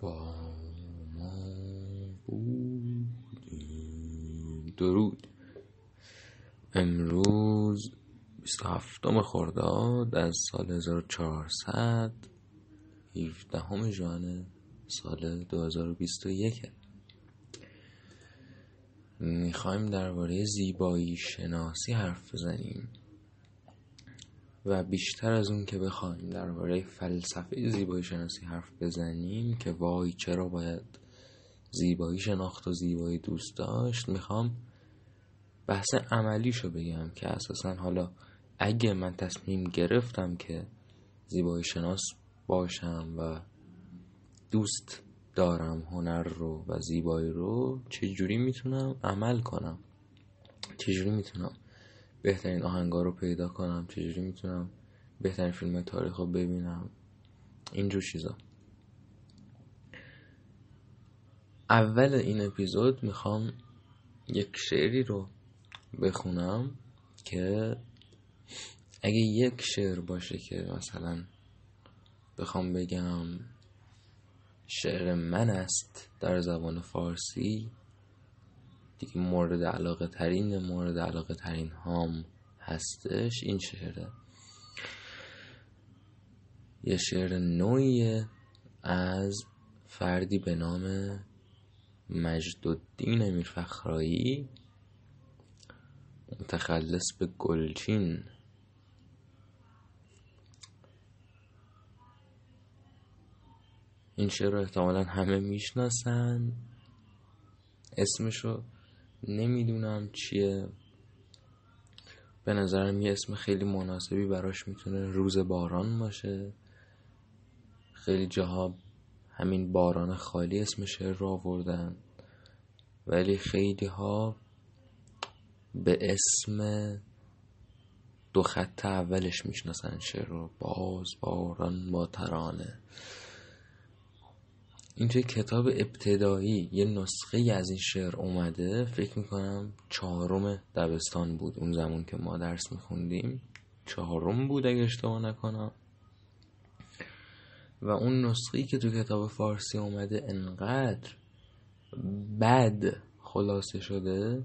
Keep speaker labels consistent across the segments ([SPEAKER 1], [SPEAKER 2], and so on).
[SPEAKER 1] با ما درود. امروز 27 خرداد از سال 1400 17 ژوئن سال 2021 می‌خوایم درباره زیبایی شناسی حرف بزنیم. و بیشتر از اون که بخوایم درباره فلسفه زیبایی شناسی حرف بزنیم که وای چرا باید زیبایی شناخت و زیبایی دوست داشت می‌خوام بحث عملیشو بگم که اساسا حالا اگه من تصمیم گرفتم که زیبایی شناس باشم و دوست دارم هنر رو و زیبایی رو چجوری می‌تونم عمل کنم؟ چجوری می‌تونم بهترین آهنگا رو پیدا کنم چجوری می‌تونم بهترین فیلم تاریخ رو ببینم؟ اینجور چیزا. اول این اپیزود می‌خوام یک شعری رو بخونم که اگه یک شعر باشه که مثلا بخوام بگم شعر من است در زبان فارسی دیگه مورد علاقه ترین مورد علاقه ترین هام هستش این شعره. یه شعر نوعیه از فردی به نام مجد الدین امیرفخرایی متخلص به گلچین. این شعر رو احتمالا همه می‌شناسن. اسمشو نمی‌دونم چیه. به نظرم یه اسم خیلی مناسبی براش می‌تونه روز باران باشه. خیلی جاها همین باران خالی اسم شعر رو آوردن. ولی خیلی ها به اسم دو خط اولش می‌شناسن. شعر رو باز باران با ترانه. این توی کتاب ابتدایی یه نسخه از این شعر اومده. فکر می‌کنم چهارم دبستان بود. اون زمان که ما درس میخوندیم. چهارم بود اگه اشتباه نکنم. و اون نسخه که تو کتاب فارسی اومده انقدر بد خلاصه شده.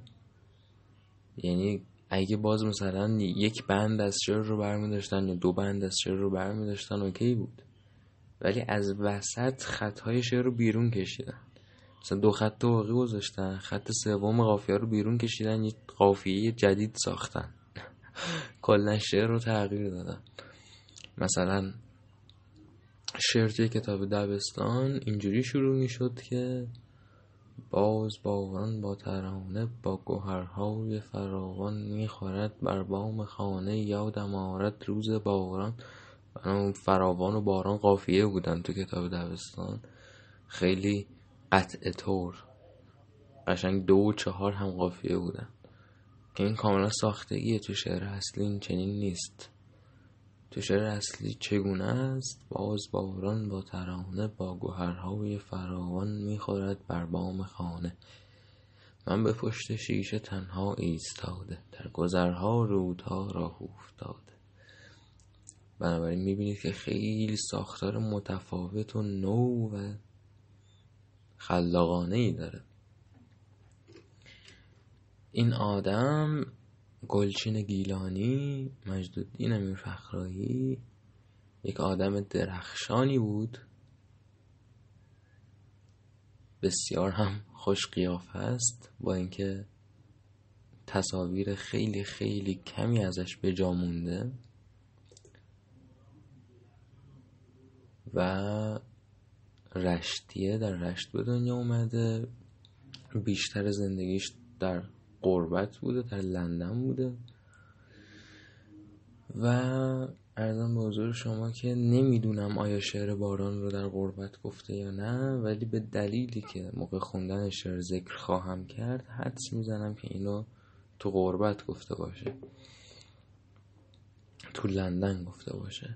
[SPEAKER 1] یعنی اگه باز مثلا یک بند از شعر رو برمی یا دو بند از شعر رو برمی داشتن اوکی بود. ولی از وسط خطهای شعر رو بیرون کشیدن. مثلا دو خط واقعی گذاشتن خط سوم قافیه رو بیرون کشیدن یک قافیه جدید ساختن. کلا شعر رو تغییر دادن. مثلا شعر توی کتاب دبستان اینجوری شروع می که باز باران با ترانه با گوهرهای فراوان می‌خورد بر بام خانه یادم آرد روز باران فراوان و باران قافیه بودن تو کتاب دبستان. خیلی قطع طور. قشنگ دو و چهار هم قافیه بودن. که این کاملا ساختگیه تو شعر اصلی این چنین نیست. تو شعر اصلی چگونه است؟ باز باران با ترانه با گوهرهای فراوان می‌خورد بر بام خانه. من به پشت شیشه تنها ایستاده در گذرها رودها راه افتاده. بنابراین می‌بینید که خیلی ساختار متفاوت و نو و خلاقانه ای داره. این آدم گلچین گیلانی مجدودین امیر فخرایی یک آدم درخشانی بود. بسیار هم خوش قیافه است با اینکه تصاویر خیلی خیلی کمی ازش به جا مونده. و رشتیه در رشت به دنیا اومده. بیشتر زندگیش در قربت بوده در لندن بوده. و ارزم به حضور شما که نمی‌دونم آیا شعر باران رو در قربت گفته یا نه ولی به دلیلی که موقع خوندن شعر ذکر خواهم کرد حدس می‌زنم که اینو تو قربت گفته باشه. تو لندن گفته باشه.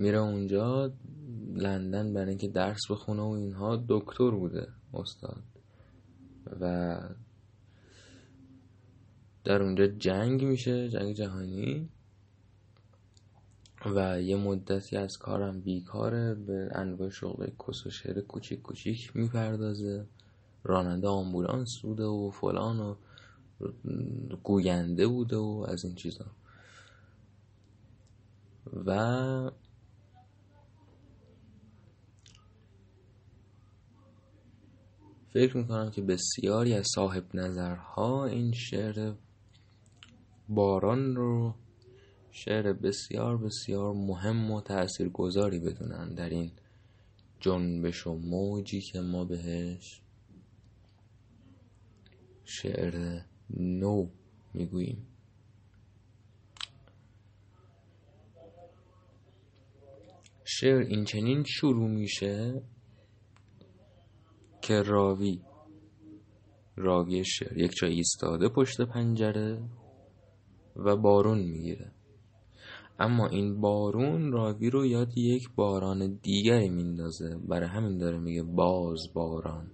[SPEAKER 1] میره اونجا لندن برای اینکه درس بخونه و اینها دکتر بوده استاد. و در اونجا جنگ میشه جنگ جهانی. و یه مدتی از کارم بیکاره به انواع شغل کس و شعر کوچیک کوچیک می‌پردازه. راننده آمبولانس بوده و فلان و گوینده بوده و از این چیزا. و فکر می‌کنم که بسیاری از صاحب نظرها این شعر باران رو شعر بسیار بسیار مهم و تأثیر گذاری بدونن در این جنبش و موجی که ما بهش شعر نو می‌گوییم. شعر این چنین شروع میشه که راوی راوی شعر. یک جای ایستاده پشت پنجره و بارون می‌گیره. اما این بارون راوی رو یاد یک باران دیگری میندازه. برای همین داره میگه باز باران.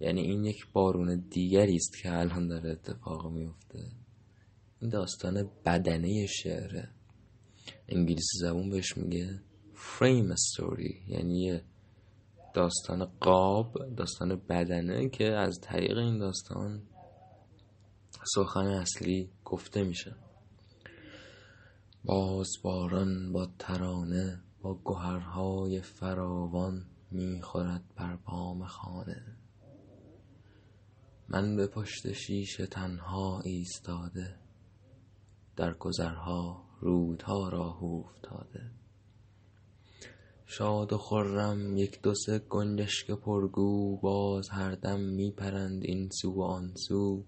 [SPEAKER 1] یعنی این یک بارون دیگری است که الان داره اتفاق میفته این داستان بدنه شعره. انگلیسی زبون بهش میگه فریم استوری یعنی یه داستان قاب داستان بدنه که از طریق این داستان سخن اصلی گفته میشه. باز باران با ترانه با گوهرهای فراوان می‌خورد بر بام خانه. من به پشت شیشه تنها ایستاده در گذرها رودها راه افتاده شاد و خرم یک دو سه گنجشک پرگو باز هر دم میپرند این سو و آن سو.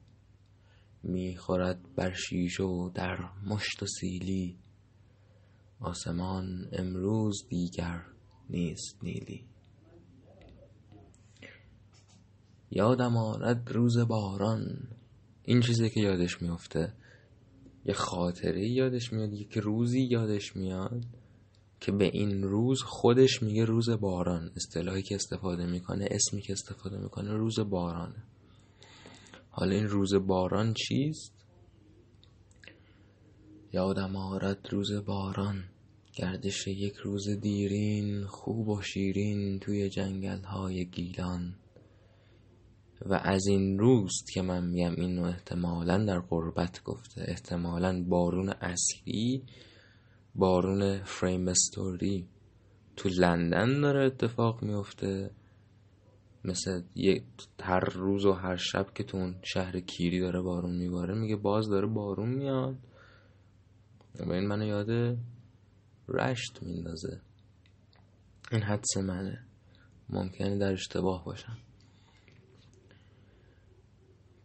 [SPEAKER 1] می‌خورد بر شیشه و در مشت و سیلی. آسمان امروز دیگر نیست نیلی. یادم آرد روز باران. این چیزی که یادش میفته یه خاطره یادش میاد یک روزی یادش میاد. که به این روز خودش میگه روز باران. اصطلاحی که استفاده می‌کنه اسمی که استفاده می‌کنه روز بارانه. حالا این روز باران چیست؟ یادم آرد روز باران. گردش یک روز دیرین خوب و شیرین توی جنگل های گیلان. و از این روست که من میم اینو احتمالا در قربت گفته احتمالا بارون اصلی بارون فریم استوری تو لندن داره اتفاق میفته. مثل یه هر روز و هر شب که تو اون شهر کیری داره بارون میباره میگه باز داره بارون میاد. و این منو یاد رشت میندازه. این حدس منه. ممکنه در اشتباه باشم.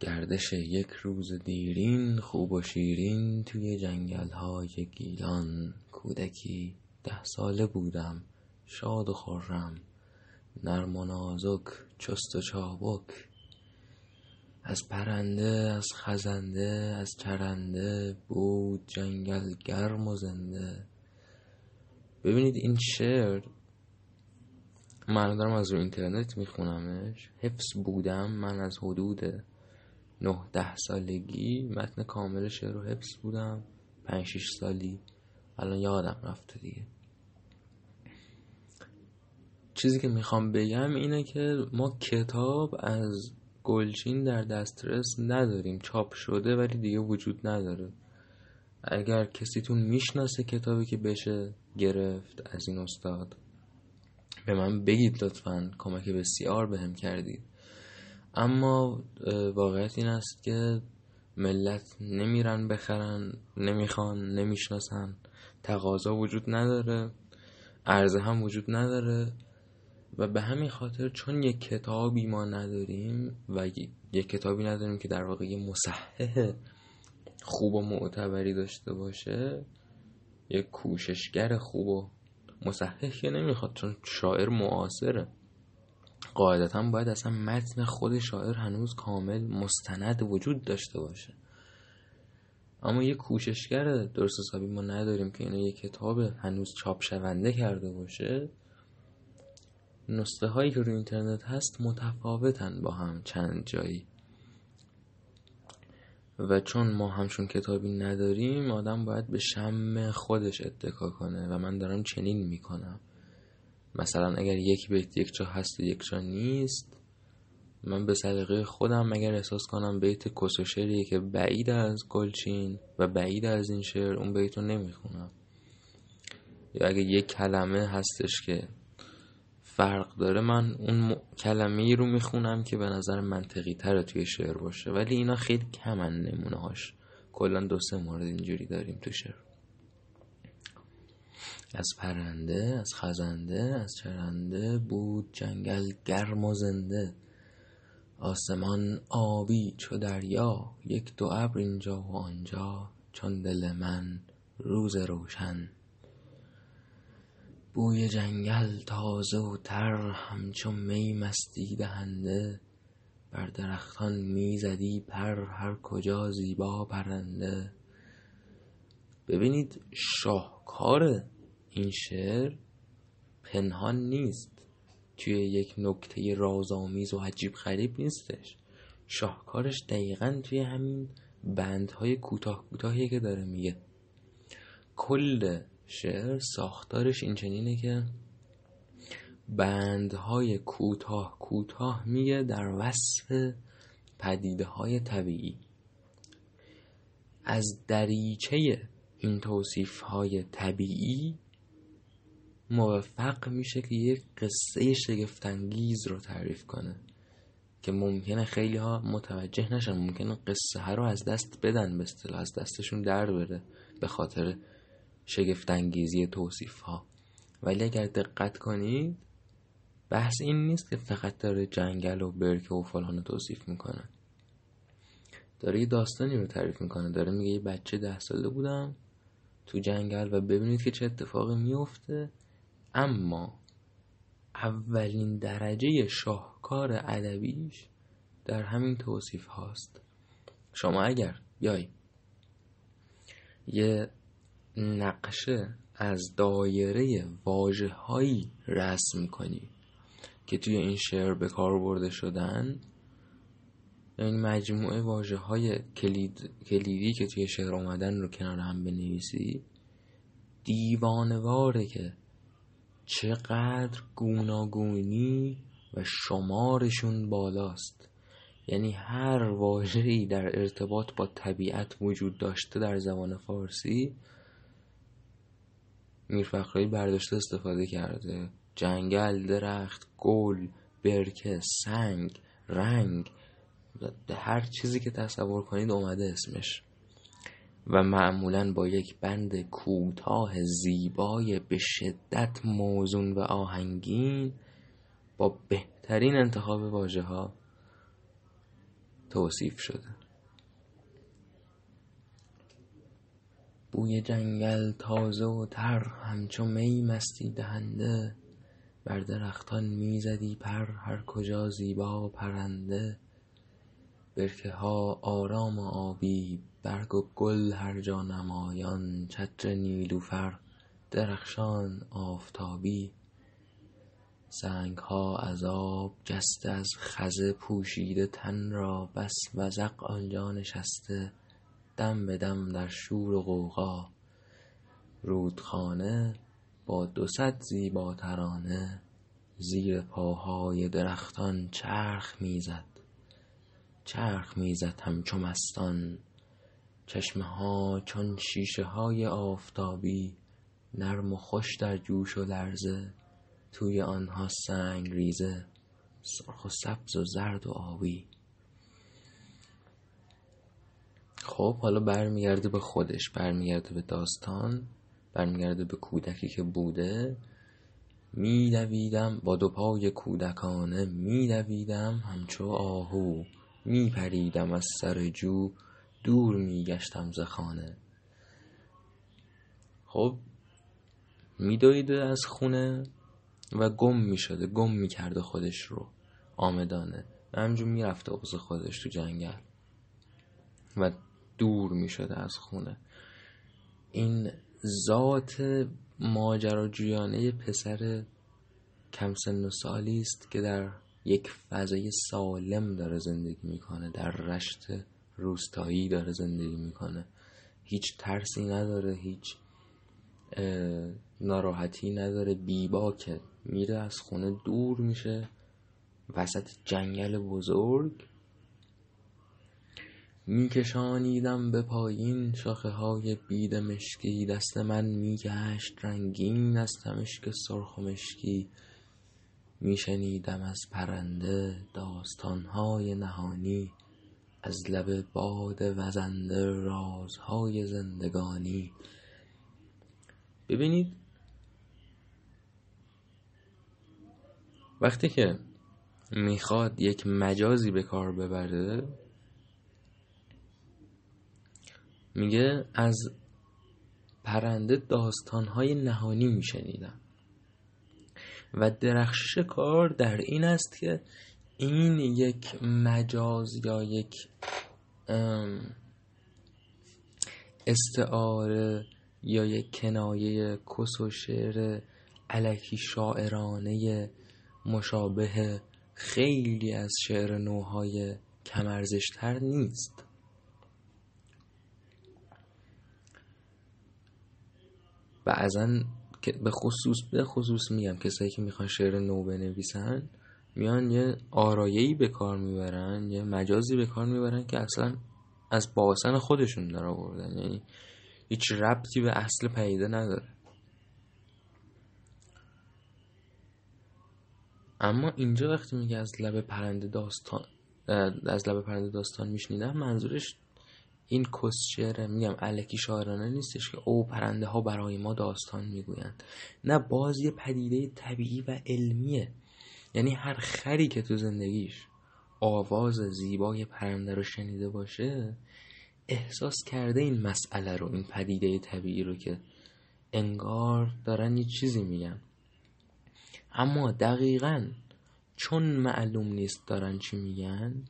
[SPEAKER 1] گردش یک روز دیرین خوب و شیرین توی جنگل های گیلان. کودکی ده ساله بودم شاد و خورم نرم و نازک چست و چابک. از پرنده از خزنده از چرنده بود جنگل گرم و زنده. ببینید این شعر من دارم از رو اینترنت میخونمش. حفظ بودم من از حدود نه ده سالگی متن کامل شعر رو حفظ بودم. پنج شیش سالی. الان یادم رفته دیگه. چیزی که می‌خوام بگم اینه که ما کتاب از گلچین در دسترس نداریم. چاپ شده ولی دیگه وجود نداره. اگر کسیتون می‌شناسه کتابی که بشه گرفت از این استاد به من بگید لطفا. کمک بسیار بهم کردید. اما واقعیت این است که ملت نمیرن بخرن نمی‌خوان نمی‌شناسن. تقاضا وجود نداره عرضه هم وجود نداره و به همین خاطر چون یک کتابی ما نداریم و یک کتابی نداریم که در واقع یه مصحح خوب و معتبری داشته باشه یک کوششگر خوب و مصحح که نمی‌خواد چون شاعر معاصره. قاعدتا باید اصلا متن خود شاعر هنوز کامل مستند وجود داشته باشه. اما یه کوششگر درست حسابی ما نداریم که اینو یه کتاب هنوز چاپ شونده کرده باشه. نسخه هایی که روی اینترنت هست متفاوتن با هم چند جایی. و چون ما همشون کتابی نداریم آدم باید به شم خودش اتکا کنه و من دارم چنین می‌کنم. مثلا اگر یک بیت یک جا هست و یک جا نیست من به سلیقه خودم اگر احساس کنم بیت کس که بعید از گلچین و بعید از این شعر اون بیت رو نمی‌خونم. یا اگر یک کلمه هستش که فرق داره من اون کلمه ای رو می‌خونم که به نظر منطقی تره توی شعر باشه. ولی اینا خیلی کمن نمونه هاش کلا دو سه مورد اینجوری داریم تو شعر. از پرنده از خزنده از چرنده بود جنگل گرم و زنده. آسمان آبی چو دریا یک دو ابر اینجا و آنجا چون دل من روز روشن. بوی جنگل تازه و تر همچون می مستی دهنده. بر درختان می‌زدی پر هر کجا زیبا پرنده. ببینید شاهکار این شعر پنهان نیست. توی یک نکته رازآمیز و عجیب غریب نیستش. شاهکارش دقیقا توی همین بندهای کوتاه کوتاهی که داره میگه. کل شعر ساختارش این چنینه که بندهای کوتاه کوتاه میگه در وصف پدیده های طبیعی. از دریچه این توصیف های طبیعی موفق میشه که یک قصه شگفتانگیز رو تعریف کنه که ممکنه خیلی ها متوجه نشن ممکنه قصه ها رو از دست بدن به اصطلاح از دستشون در بره به خاطر شگفتانگیزی توصیف ها ولی اگر دقت کنید بحث این نیست که فقط داره جنگل و برکه و فلان رو توصیف می‌کنه. داره یه داستانی رو تعریف می‌کنه. داره میگه یه بچه ده ساله بودم تو جنگل و ببینید که چه اتفاقی میفته اما اولین درجه شاهکار ادبیش در همین توصیف هاست. شما اگر بیای یه نقشه از دایره واجه هایی رسم کنی که توی این شعر به کار برده شدن این مجموعه واجه های کلید، کلیدی که توی شعر آمدن رو کنار هم بنویسی دیوانواره که چقدر گوناگونی و شمارشون بالاست. یعنی هر واژه‌ای در ارتباط با طبیعت وجود داشته در زبان فارسی میرفخرایی برداشته استفاده کرده. جنگل درخت گل برکه سنگ رنگ هر چیزی که تصور کنید اومده اسمش. و معمولا با یک بند کوتاه زیبای به شدت موزون و آهنگین با بهترین انتخاب واژه ها توصیف شده. بوی جنگل تازه و تر همچو می مستی دهنده. بر درختان می‌زدی پر هر کجا زیبا پرنده. برکه ها آرام و آبی برگ و گل هر جا نمایان چتر نیلوفر درخشان آفتابی. سنگ ها از آب جسته از خزه پوشیده تن را بس وزق آنجا نشسته. دم به دم در شور و غوغا. رودخانه با دو صد زیبا ترانه زیر پاهای درختان چرخ می‌زد. چرخ می‌زد همچو مستان. چشمه ها چون شیشه های آفتابی نرم و خوش در جوش و لرزه توی آنها سنگ ریزه سرخ و سبز و زرد و آبی. خب حالا برمیگرده به خودش برمیگرده به داستان برمیگرده به کودکی که بوده. میدویدم با دو پای کودکانه میدویدم همچو آهو میپریدم از سر جو. دور میگشتم ز خانه. خب میدویده از خونه و گم می‌شده گم می‌کرده خودش رو آمدانه. و همجور می‌رفته اوز خودش تو جنگل. و دور می‌شده از خونه. این ذات ماجراجویانه پسر کم سن و سالی است که در یک فضای سالم داره زندگی می‌کنه در رشت روستایی داره زندگی می‌کنه. هیچ ترسی نداره هیچ ناراحتی نداره. بیباکه میره از خونه دور میشه. وسط جنگل بزرگ. میکشانیدم به پایین. شاخه های بید مشکی. دست من میگشت. رنگین از تمشک سرخ و مشکی. میشنیدم از پرنده داستانهای نهانی. از لب باد وزنده رازهای زندگانی. ببینید وقتی که می‌خواد یک مجازی به کار ببره میگه از پرنده داستانهای نهانی میشنیدم. و درخشش کار در این است که این یک مجاز یا یک استعاره یا یک کنایه کس و شعر علکی شاعرانه مشابه خیلی از شعر نوهای کمرزشتر نیست. بعضا به خصوص به خصوص میگم کسایی که می‌خوان شعر نو بنویسن میان یه آرایهی به کار می‌برن یه مجازی به کار می‌برن که اصلا از باسن خودشون در آوردن. یعنی هیچ ربطی به اصل پیده نداره. اما اینجا وقتی میگه از لب پرنده داستان از لب پرنده داستان میشنیدم منظورش این کسچره میگم علکی شاعرانه نیستش که او پرنده ها برای ما داستان می‌گویند. نه باز یه پدیده طبیعی و علمیه. یعنی هر خری که تو زندگیش آواز زیبای پرنده رو شنیده باشه احساس کرده این مسئله رو این پدیده طبیعی رو که انگار دارن یه چیزی میگن. اما دقیقا چون معلوم نیست دارن چی میگن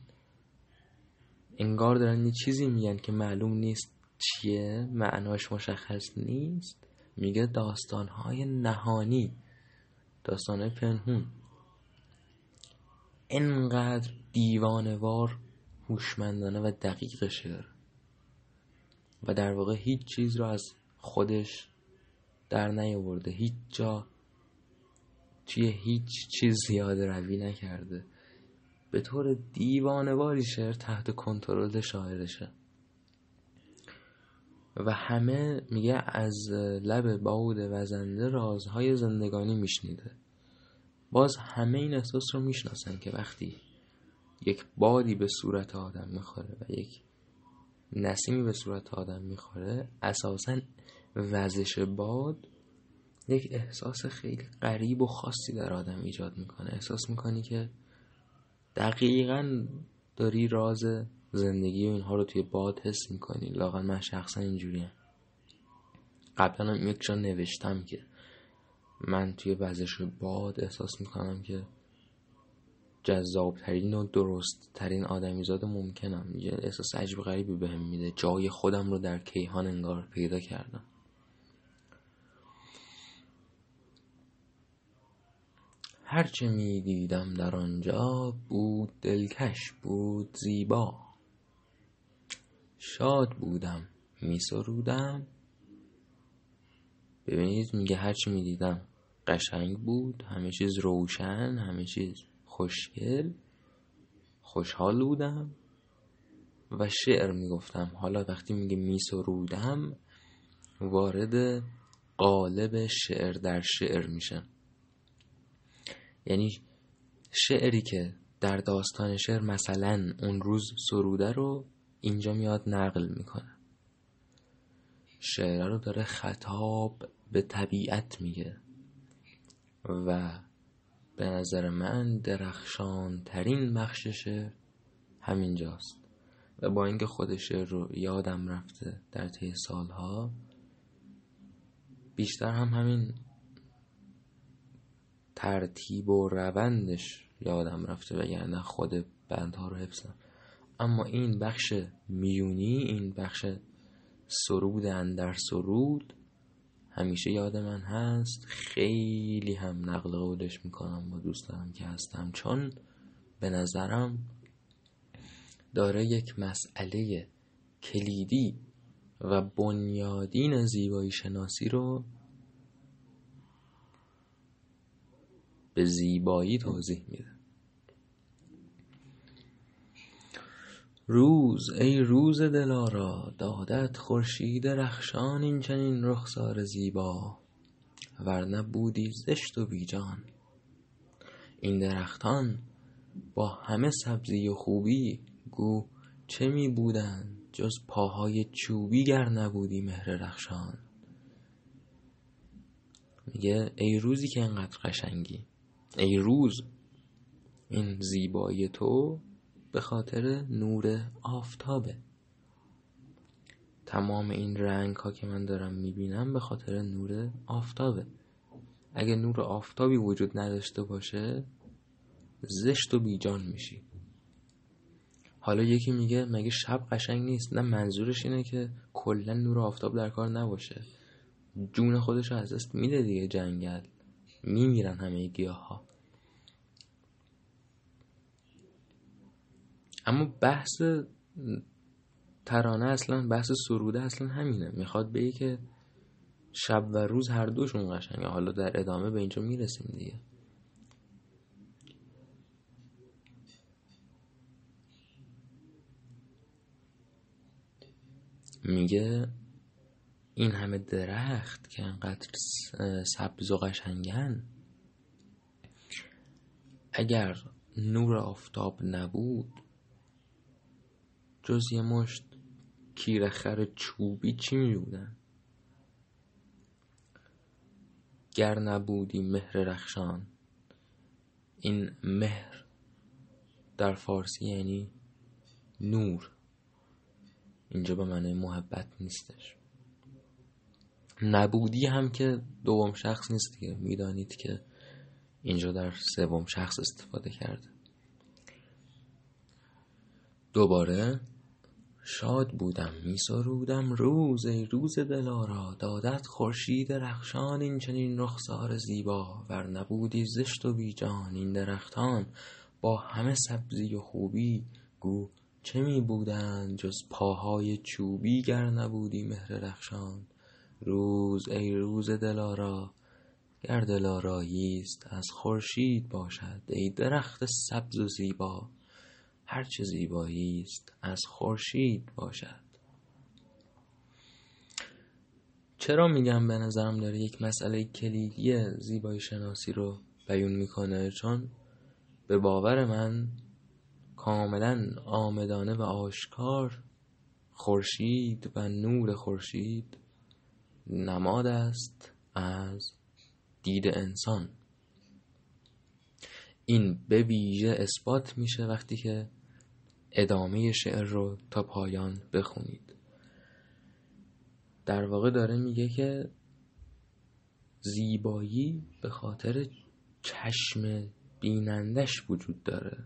[SPEAKER 1] انگار دارن یه چیزی میگن که معلوم نیست چیه معناش مشخص نیست میگه داستانهای نهانی داستانهای پنهون. انقدر دیوانوار هوشمندانه و دقیق شعر و در واقع هیچ چیز رو از خودش در نیاورده. هیچ جا توی هیچ چیز زیاده روی نکرده. به طور دیوانواری شعر تحت کنترل شاعرشه. و همه میگه از لب باد وزنده رازهای زندگانی میشنیده. باز همه این احساس رو می‌شناسن که وقتی یک بادی به صورت آدم می‌خوره و یک نسیمی به صورت آدم می‌خوره اساسا وزش باد یک احساس خیلی غریب و خاصی در آدم ایجاد می‌کنه. احساس می‌کنی که دقیقا داری راز زندگی و اینها رو توی باد حس می‌کنی. لاغن من شخصا اینجوریم. قبلا هم یک جا نوشتم که من توی وزش باد احساس می‌کنم که جذابترین و درست ترین آدمیزاد ممکنم. یه احساس عجیب غریبی بهم میده. جای خودم رو در کیهان انگار پیدا کردم. هرچه می دیدم در آنجا بود دلکش بود زیبا. شاد بودم می سرودم ببینید میگه هرچی می دیدم قشنگ بود. همه چیز روشن همه چیز خوشگل. خوشحال بودم. و شعر می‌گفتم. حالا وقتی میگه می سرودم وارد قالب شعر در شعر میشه یعنی شعری که در داستان شعر مثلا اون روز سروده رو اینجا میاد نقل می‌کنه. شعر رو داره خطاب به طبیعت میگه. و به نظر من درخشان ترین بخش شعر همینجاست. و با اینکه خود رو یادم رفته در طی سالها بیشتر هم همین ترتیب و روندش یادم رفته وگرنه خود بندها رو حفظم. اما این بخش میونی این بخش سرود اندر سرود همیشه یاد من هست. خیلی هم نقل قولش می‌کنم با دوستانم که هستم. چون به نظرم داره یک مسئله کلیدی و بنیادین زیبایی شناسی رو به زیبایی توضیح میده. روز ای روز دلارا دادت خورشید رخشان این چنین رخسار زیبا. ورنه بودی زشت و بیجان. این درختان با همه سبزی و خوبی گو چه می بودن جز پاهای چوبی گر نبودی مهر رخشان؟ میگه ای روزی که انقدر قشنگی. ای روز این زیبایی تو به خاطر نور آفتابه. تمام این رنگ ها که من دارم می‌بینم به خاطر نور آفتابه. اگه نور آفتابی وجود نداشته باشه زشت و بیجان میشی. حالا یکی میگه مگه شب قشنگ نیست؟ نه منظورش اینه که کلا نور آفتاب در کار نباشه. جون خودش رو از دست میده دیگه جنگل. میمیرن همه گیاه ها اما بحث ترانه اصلا بحث سروده اصلا همینه. می‌خواد بگه که شب و روز هر دوشون قشنگه. حالا در ادامه به اینجا می‌رسیم دیگه. میگه این همه درخت که انقدر سبز و قشنگن اگر نور آفتاب نبود جز یه مشت کیرخر چوبی چی می بودن گر نبودی مهر رخشان این مهر در فارسی یعنی نور. اینجا به معنی محبت نیستش. نبودی هم که دوم شخص نیست دیگه. می‌دانید که اینجا در سوم شخص استفاده کرده. دوباره شاد بودم می سرودم روز ای روز دلارا دادت خورشید رخشان این چنین رخسار زیبا ور نبودی زشت و بیجان این درختان با همه سبزی و خوبی گو چه می بودند جز پاهای چوبی گر نبودی مهر رخشان؟ روز ای روز دلارا گر دلارایی است از خورشید باشد ای درخت سبز و زیبا هر چه زیبایی است از خورشید باشد. چرا میگم به نظرم داره یک مسئله کلیدی زیبایی شناسی رو بیون می‌کنه؟ چون به باور من کاملا آمدانه و آشکار خورشید و نور خورشید نماد است از دید انسان. این به ویژه اثبات میشه وقتی که ادامه شعر رو تا پایان بخونید. در واقع داره میگه که زیبایی به خاطر چشم بینندش وجود داره.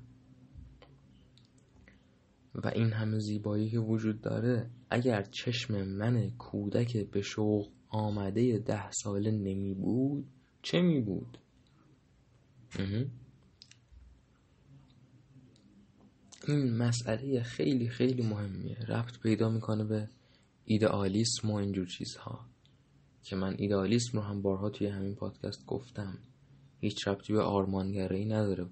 [SPEAKER 1] و این همه زیبایی که وجود داره اگر چشم من کودک به شوق آمده ده ساله نمی بود چه می بود؟ این مسئله خیلی خیلی مهمیه. ربط پیدا می‌کنه به ایدئالیسم و اینجور چیزها. که من ایدئالیسم رو هم بارها توی همین پادکست گفتم. هیچ ربطی به آرمانگرایی نداره.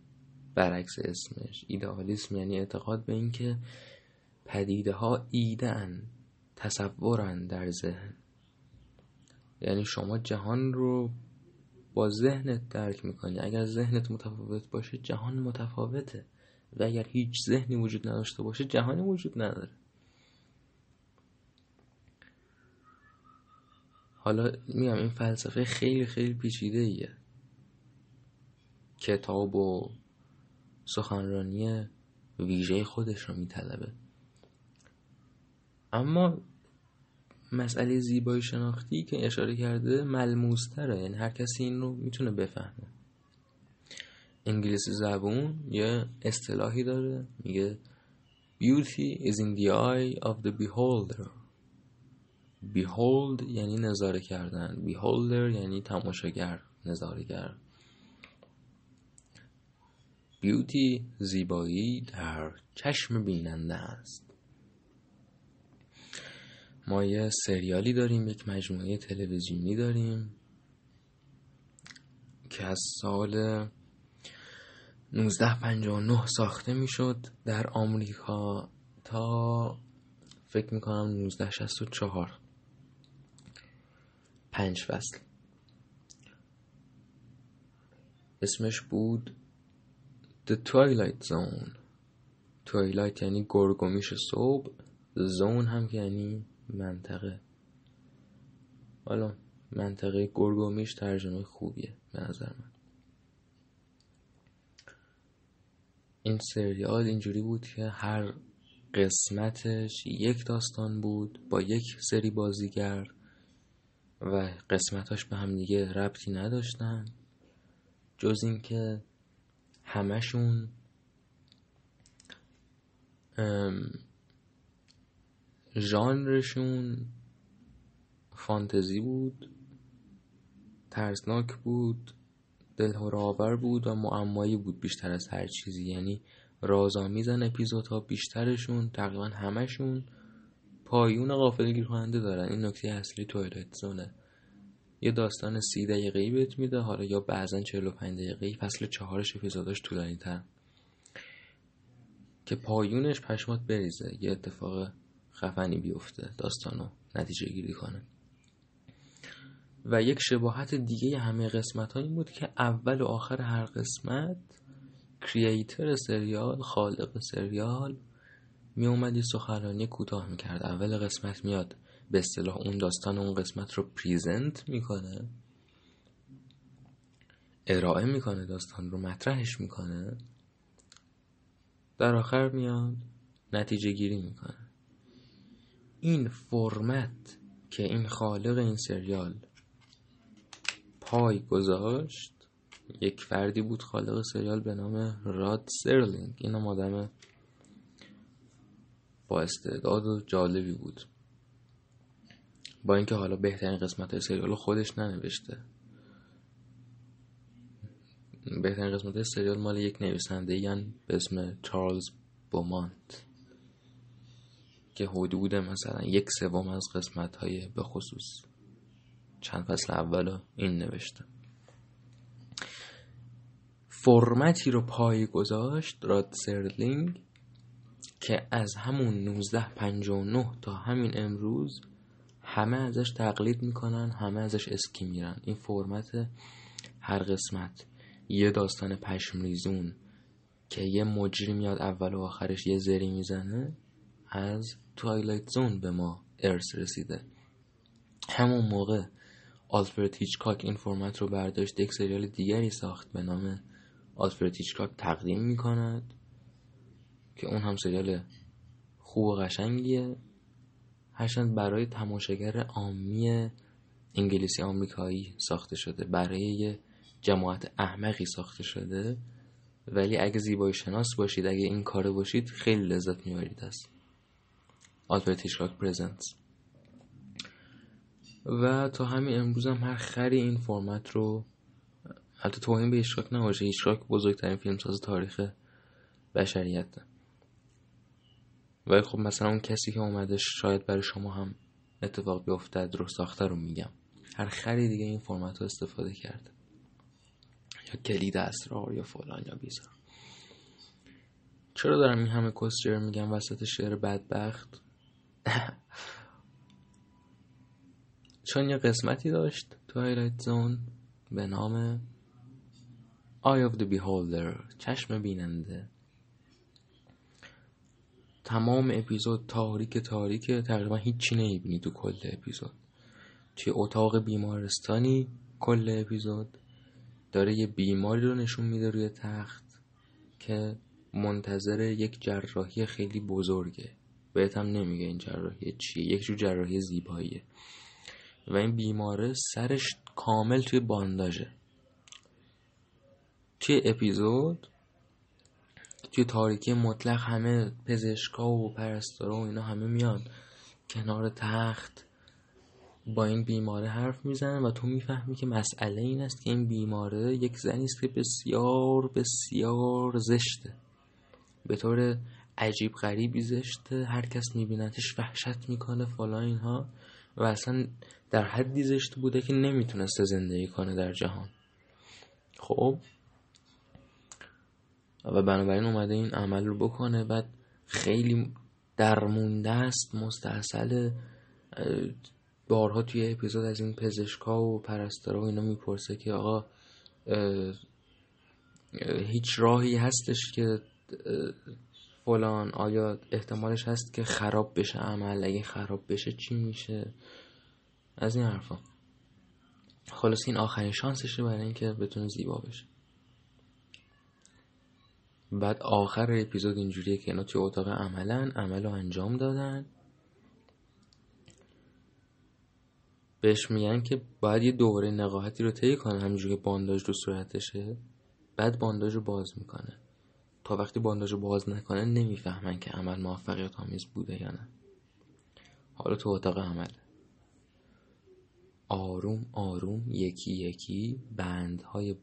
[SPEAKER 1] برعکس اسمش. ایدئالیسم یعنی اعتقاد به اینکه پدیده ها ایده ان تصورن در ذهن. یعنی شما جهان رو با ذهنت درک می‌کنی. اگر ذهنت متفاوت باشه جهان متفاوته. و اگر هیچ ذهنی وجود نداشته باشه جهانی وجود نداره. حالا میگم این فلسفه خیلی خیلی پیچیده ایه کتاب و سخنرانی ویژه خودش رو میطلبه. اما مسئله زیبایی شناختی که اشاره کرده ملموستره. یعنی هر کسی این رو می‌تونه بفهمه. انگلیسی زبون یه اصطلاحی داره. میگه Beauty is in the eye of the beholder. Behold یعنی نظاره کردن. Beholder یعنی تماشاگر نظارگر بیوتی زیبایی در چشم بیننده است. ما یه سریالی داریم یک مجموعه تلویزیونی داریم که از سال 1959 ساخته می‌شد در آمریکا تا فکر می‌کنم 1964 پنج فصل. اسمش بود The Twilight Zone. Twilight یعنی گرگومیش صبح زون هم یعنی منطقه. حالا منطقه گرگومیش ترجمه خوبیه به نظر من. این سریال اینجوری بود که هر قسمتش یک داستان بود با یک سری بازیگر و قسمتاش به هم دیگه ربطی نداشتن. جز اینکه همشون ژانرشون فانتزی بود ترسناک بود. دلهور بود و معمایی بود بیشتر از هر چیزی. یعنی رازآمیزن اپیزودها بیشترشون تقریبا همشون پایون غافلگیر کننده دارن. این نکته اصلی تویلت زونه. یه داستان سی دقیقه‌ای بهت میده. حالا یا بعضا 45 دقیقه‌ای. فصل چهارش اپیزوداش طولانی تر. که پایونش پشمات بریزه. یه اتفاق خفنی بیفته. داستانو نتیجه گیری کنه. و یک شباهت دیگه همه قسمت بود که اول و آخر هر قسمت کریئتر سریال خالق سریال می اومدی سخنرانی کوتاه می‌کرد اول قسمت میاد به اصطلاح اون داستان اون قسمت رو پریزنت می‌کنه ارائه می‌کنه داستان رو مطرحش می‌کنه در آخر میاد نتیجه گیری می‌کنه این فرمت که این خالق این سریال پای گذاشت. یک فردی بود خالق سریال به نام راد سرلینگ. این هم آدم با استعداد و جالبی بود. با اینکه حالا بهترین قسمت سریال خودش ننوشته. بهترین قسمت سریال مال یک نویسنده یعنی به اسم چارلز بومانت. که حدود مثلا یک سوم از قسمت های به خصوص. چند فصل اول این نوشته. فرمتی رو پای گذاشت راد سرلینگ که از همون 1959 تا همین امروز همه ازش تقلید می‌کنن همه ازش اسکی میرن. این فرمت هر قسمت. یه داستان پشمریزون که یه مجری میاد اول و آخرش یه زری می‌زنه از توایلایت زون به ما ارث رسیده. همون موقع آلفرد هیچکاک این فرمت رو برداشت یک سریال دیگری ساخت به نام آلفرد هیچکاک تقدیم می‌کند که اون هم سریال خوب و قشنگیه. هرچند برای تماشاگر عامی انگلیسی آمریکایی ساخته شده برای یه جماعت احمقی ساخته شده. ولی اگه زیبایی شناس باشید اگه این کاره باشید خیلی لذت می‌برید است آلفرد هیچکاک پرزنتس و تا همین امروز هم هر خری این فرمت رو حتی توهین به هیچکاک نباشه هیچکاک بزرگترین فیلمساز تاریخ بشریت. ولی خب مثلا اون کسی که اومده شاید برای شما هم اتفاق بیفته رو ساخته رو میگم. هر خری دیگه این فرمت رو استفاده کرده یا کلید اسرار یا فلان یا بیزار. چرا دارم این همه کسچر میگم وسط شعر بدبخت؟ چون یه قسمتی داشت تو زون به نام Eye of the Beholder چشم بیننده. تمام اپیزود تاریک تاریک تقریبا هیچی نمی‌بینی تو کل اپیزود. توی اتاق بیمارستانی کل اپیزود. داره یه بیماری رو نشون میده روی تخت که منتظر یک جراحی خیلی بزرگه. بهت هم نمیگه این جراحی چیه یک جور جراحی زیباییه. و این بیماره سرش کامل توی بانداژه. توی اپیزود توی تاریکی مطلق همه پزشکا و پرستارا و اینا همه میان کنار تخت با این بیماره حرف می‌زنن و تو می‌فهمی که مسئله این است که این بیماره یک زنی است که بسیار بسیار زشته. به طور عجیب غریبی زشته هر کس میبینتش وحشت می‌کنه فلان اینها. و اصلا در حدی زشت بوده که نمی‌تونسته زندگی کنه در جهان. خب. و بنابراین اومده این عمل رو بکنه بعد خیلی درمونده است مستحصل بارها توی اپیزود از این پزشکا و پرستارا و اینا می‌پرسه که آقا هیچ راهی هستش که فلان آیا احتمالش هست که خراب بشه عمل؟ اگه خراب بشه چی میشه؟ از این حرفا. خلاص این آخرین شانسشه برای اینکه بتونه زیبا بشه. بعد آخر اپیزود اینجوریه که اینا توی اتاق عملا عمل رو انجام دادن. بهش میگن که باید یه دوره نقاهتی رو طی کنه همینجوری که بانداج رو صورتشه. بعد بانداج رو باز می‌کنه. تا وقتی بانداج رو باز نکنه نمی‌فهمن که عمل موفقیت آمیز بوده یا نه. حالا تو اتاق عمل. آروم آروم یکی یکی بندهای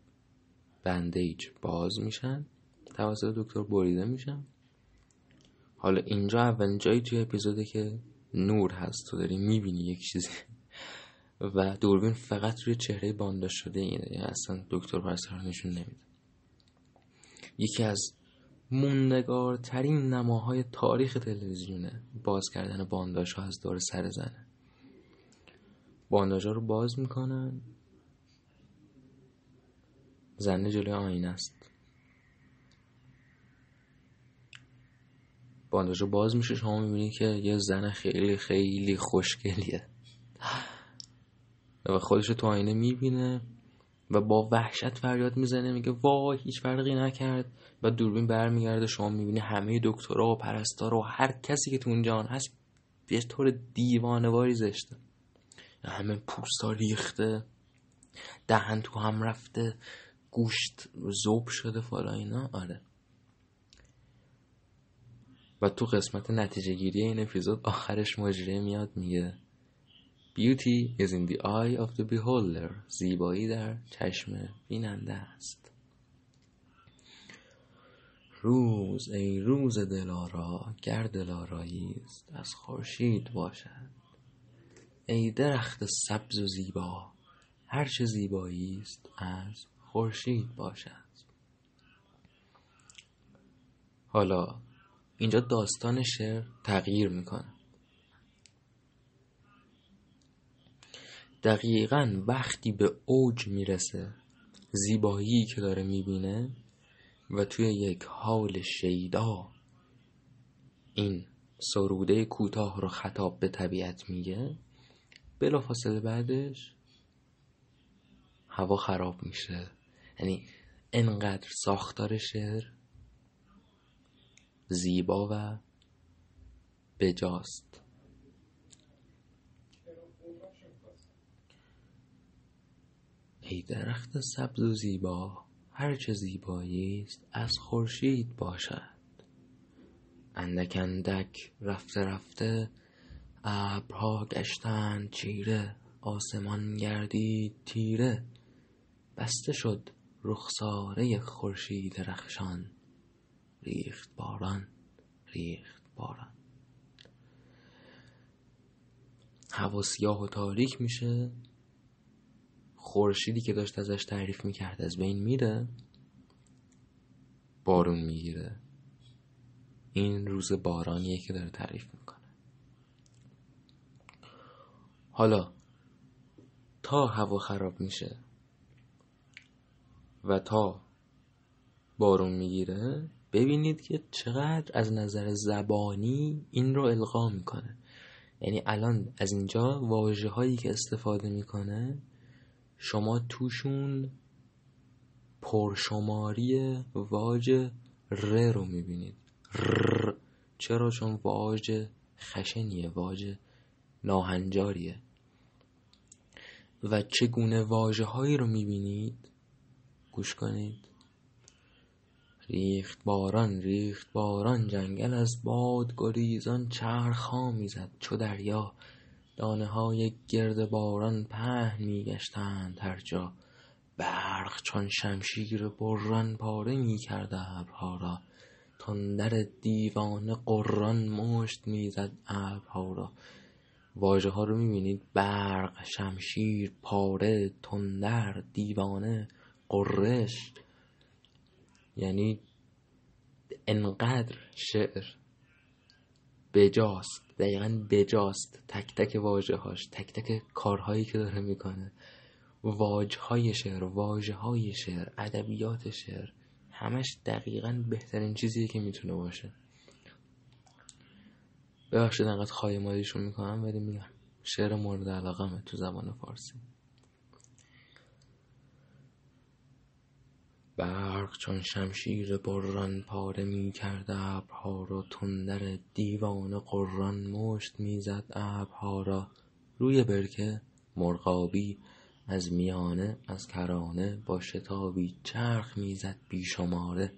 [SPEAKER 1] بندیج باز میشن. توسط دکتر بریده میشن. حالا اینجا اولین جایی توی اپیزوده که نور هست. تو داری می‌بینی یک چیزی. و دوربین فقط روی چهره بانداش شده اینه. اصلا دکتر پرستار نشون نمیده. یکی از موندگارترین نماهای تاریخ تلویزیونه. باز کردن بانداش ها از دور سر زنه. بانداژ رو باز می‌کنن. زنه جلوی آینه است. بانداژ باز میشه شما می‌بینید که یه زن خیلی خیلی خوشگلیه. و خودش تو آینه می‌بینه و با وحشت فریاد می‌زنه میگه وای هیچ فرقی نکرد. و دوربین برمیگرده شما می‌بینی همه دکترها و پرستارا و هر کسی که تو اون جهان هست یه طور دیوانواری زشته. همه پوستا ریخته دهن تو هم رفته گوشت زوب شده فالا اینا. آره. و تو قسمت نتیجه گیری این اپیزود آخرش مجره میاد میگه Beauty is in the eye of the beholder زیبایی در چشم بیننده است. روز ای روز دلارا گر دلارایی است از خورشید باشد. ای درخت سبز و زیبا هر چه زیبایی است از خورشید باشد. حالا اینجا داستان شعر تغییر می‌کنه. دقیقا وقتی به اوج می‌رسه زیبایی که داره می‌بینه و توی یک حال شیدا این سروده کوتاه رو خطاب به طبیعت میگه فاصله بعدش هوا خراب میشه. یعنی انقدر ساختار شعر زیبا و بجاست. ای درخت سبز و زیبا هرچه زیبایی است از خورشید باشد. اندک اندک رفته رفته ابرها گشتند چیره آسمان گردید تیره. بسته شد رخساره خورشید رخشان ریخت باران ریخت باران. هوا سیاه و تاریک میشه. خورشیدی که داشت ازش تعریف می‌کرد از بین میره. بارون می‌گیره. این روز بارانیه که داره تعریف می‌کنه. حالا تا هوا خراب میشه و تا بارون می‌گیره ببینید که چقدر از نظر زبانی این رو القا می‌کنه. یعنی الان از اینجا واجه هایی که استفاده می‌کنه شما توشون پرشماری واژه ر رو می‌بینید. ر چرا؟ چون واژه خشنیه واژه ناهنجاریه. و چگونه واجه هایی رو می‌بینید؟ گوش کنید. ریخت باران ریخت باران جنگل از باد گریزان چرخا می‌زد. چو دریا دانه های گرد باران پهن میگشتند. هر جا برق چون شمشیر بران پاره می‌کرد ابرها را تندر دیوانه قران مشت می‌زد ابرها را. واژه ها رو می‌بینید. برق شمشیر پاره تندر دیوانه قرش. یعنی انقدر شعر بجاست. دقیقا بجاست. تک تک واجه هاش تک تک کارهایی که داره می‌کنه. واجه های شعر واجه های شعر ادبیات شعر همش دقیقا بهترین چیزیه که می‌تونه باشه. ببخشید انقدر خواهی مالیشون می‌کنم ولی میگم شعر مورد علاقمه تو زبان فارسی. برق چون شمشیر بران پاره می کرد ابرها را تندر دیوان قران مشت می‌زد. ابرها را روی برکه مرغابی از میانه از کرانه با شتابی چرخ می‌زد بیشماره.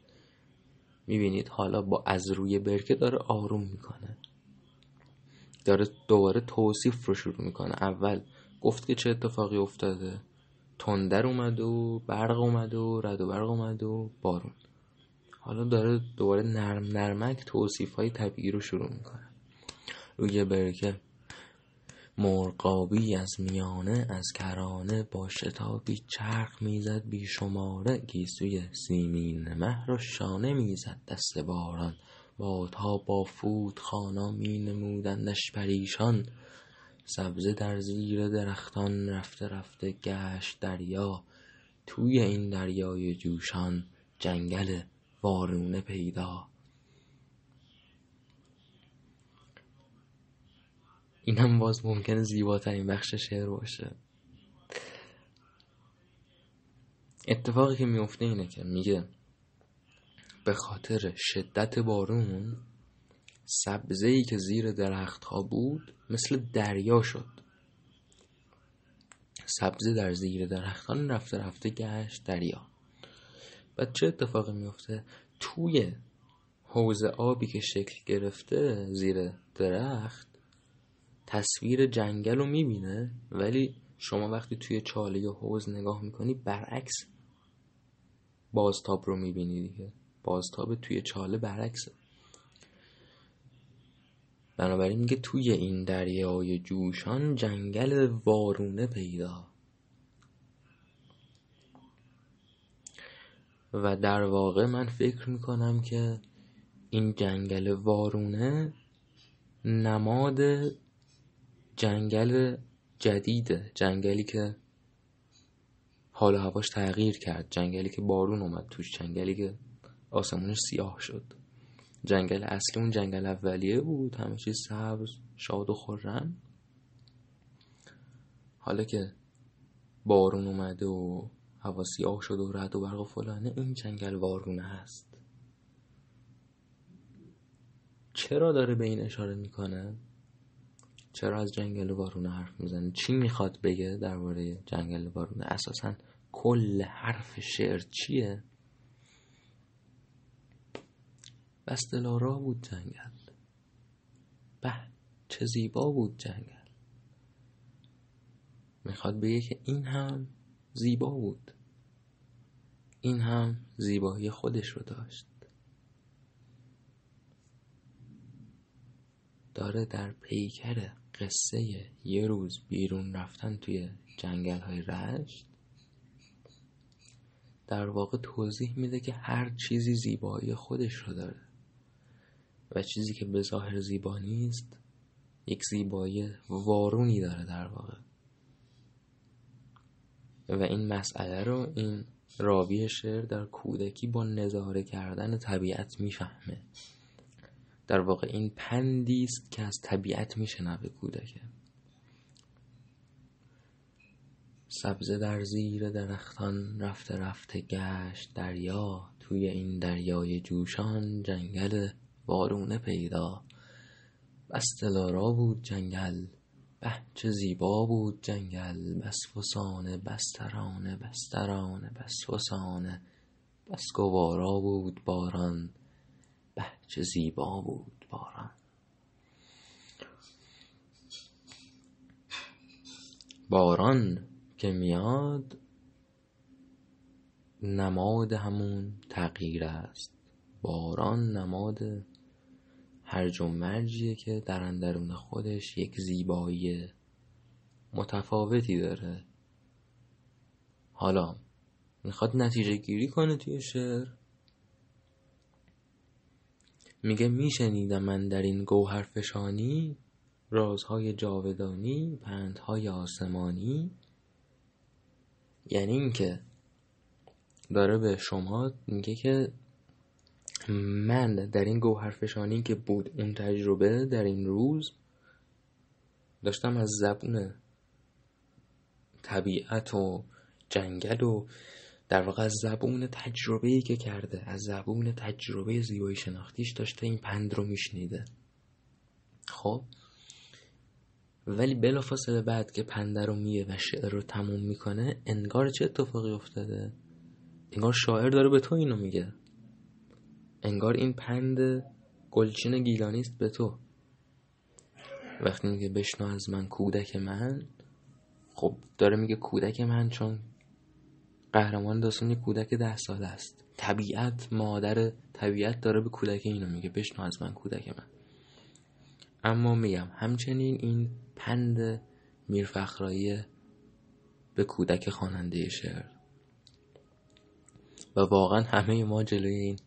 [SPEAKER 1] می‌بینید حالا با از روی برکه داره آروم می‌کنه. داره دوباره توصیف رو شروع می‌کنه. اول گفت که چه اتفاقی افتاده. تندر اومد و برق اومد و رد و برق اومد و بارون. حالا داره دوباره نرم نرمک توصیف های طبیعی رو شروع می‌کنه. روی برکه. مرقابی از میانه از کرانه با شتابی چرخ می‌زد بیشماره گیسوی سیمین مه شانه می‌زد دست باران. بادها با فود خانا می نمودندش پریشان سبزه در زیر درختان رفته رفته گشت دریا. توی این دریای جوشان جنگل وارونه پیدا. اینم باز ممکنه زیباترین بخش شعر باشه. اتفاقی که میفته اینه که میگه به خاطر شدت بارون سبزه ای که زیر درخت ها بود مثل دریا شد. سبزه در زیر درختان رفته رفته گشت دریا. و چه اتفاقی میفته توی حوز آبی که شکل گرفته زیر درخت تصویر جنگل رو می‌بینه ولی شما وقتی توی چاله یا حوز نگاه می‌کنی برعکس بازتاب رو می‌بینی دیگه. بازتاب توی چاله برعکسه. بنابراین میگه توی این دریای جوشان جنگل وارونه پیدا. و در واقع من فکر می‌کنم که این جنگل وارونه نماد جنگل جدیده. جنگلی که حال هواش تغییر کرد. جنگلی که بارون اومد توش. جنگلی که آسمونش سیاه شد. جنگل اصلی اون جنگل اولیه بود. همه چیز سبز شاد و خورم حالا که بارون اومده و هوا سیاه شد و رد و برق و فلانه این جنگل وارونه هست چرا داره به این اشاره می‌کنه؟ چرا از جنگل وارونه حرف می‌زنه؟ چی می‌خواد بگه درباره جنگل وارونه اساسا کل حرف شعر چیه؟ بس دلارا بود جنگل. به چه زیبا بود جنگل. می‌خواد بگه که این هم زیبا بود. این هم زیبایی خودش رو داشت. داره در پیکر قصه یه روز بیرون رفتن توی جنگل های رشت در واقع توضیح میده که هر چیزی زیبایی خودش رو داره. و چیزی که به ظاهر زیبا نیست یک زیبایی وارونی داره در واقع. و این مسئله رو این راوی شعر در کودکی با نظاره کردن طبیعت می‌فهمه. در واقع این پندی است که از طبیعت میشنوه کودکه. سبزه در زیر درختان رفته رفته گشت دریا توی این دریای جوشان جنگل وارونه پیدا. بس دلارا بود جنگل به چه زیبا بود جنگل. بس فسانه بس ترانه بس ترانه بس فسانه بس گوارا بود باران به چه زیبا بود باران. باران که میاد نماد همون تغییر است. باران نماد هرج و مرجیه که در اندرون خودش یک زیبایی متفاوتی داره. حالا می‌خواد نتیجه گیری کنه توی شعر؟ میگه میشنیدم من در این گوهر فشانی رازهای جاودانی پندهای آسمانی. یعنی اینکه داره به شما میگه که من در این گوهر فشانی که بود اون تجربه در این روز داشتم از زبون طبیعت و جنگل و در واقع از زبون تجربه ای که کرده از زبون تجربه زیبایی شناختیش داشته این پند رو میشنیده. خب؟ ولی بلافاصله بعد که پنده رو میه و شعر رو تموم می‌کنه انگار چه اتفاقی افتاده؟ انگار شاعر داره به تو اینو میگه. انگار این پند گلچین گیلانیست به تو. وقتی میگه بشنو از من کودک من خب داره میگه کودک من چون قهرمان داستان کودک ده ساله است. طبیعت مادر طبیعت داره به کودک اینو میگه بشنو از من کودک من. اما میگم همچنین این پند میرفخرایی به کودک خواننده شعر. و واقعا همه ما جلوی این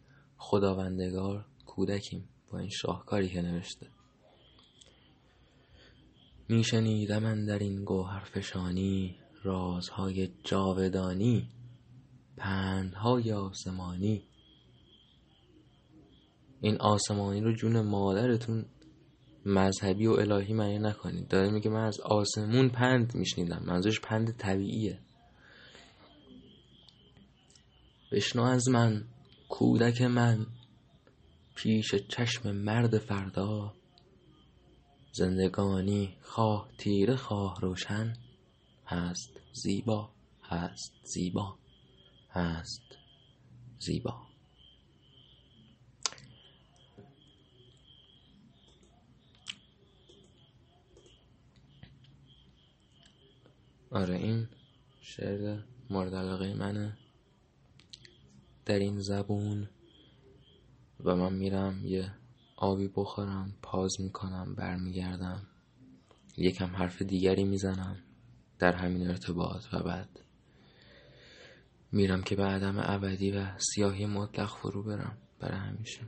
[SPEAKER 1] خداوندگار کودکیم با این شاهکاری که نوشته. میشنیدم در این گوهر فشانی رازهای جاودانی پندهای آسمانی. این آسمانی رو جون مادرتون مذهبی و الهی معنی نکنید. داره میگه من از آسمون پند میشنیدم. منظورش پند طبیعیه. بشنو از من. کودک من پیش چشم مرد فردا. زندگانی خواه تیره خواه روشن. هست زیبا هست زیبا هست زیبا. آره این شعر مورد علاقه منه. در این زبون و من میرم یه آبی بخورم پاز می‌کنم برمیگردم. یکم حرف دیگری می‌زنم در همین ارتباط و بعد میرم که به عدم ابدی و سیاهی مطلق فرو برم برای همیشه.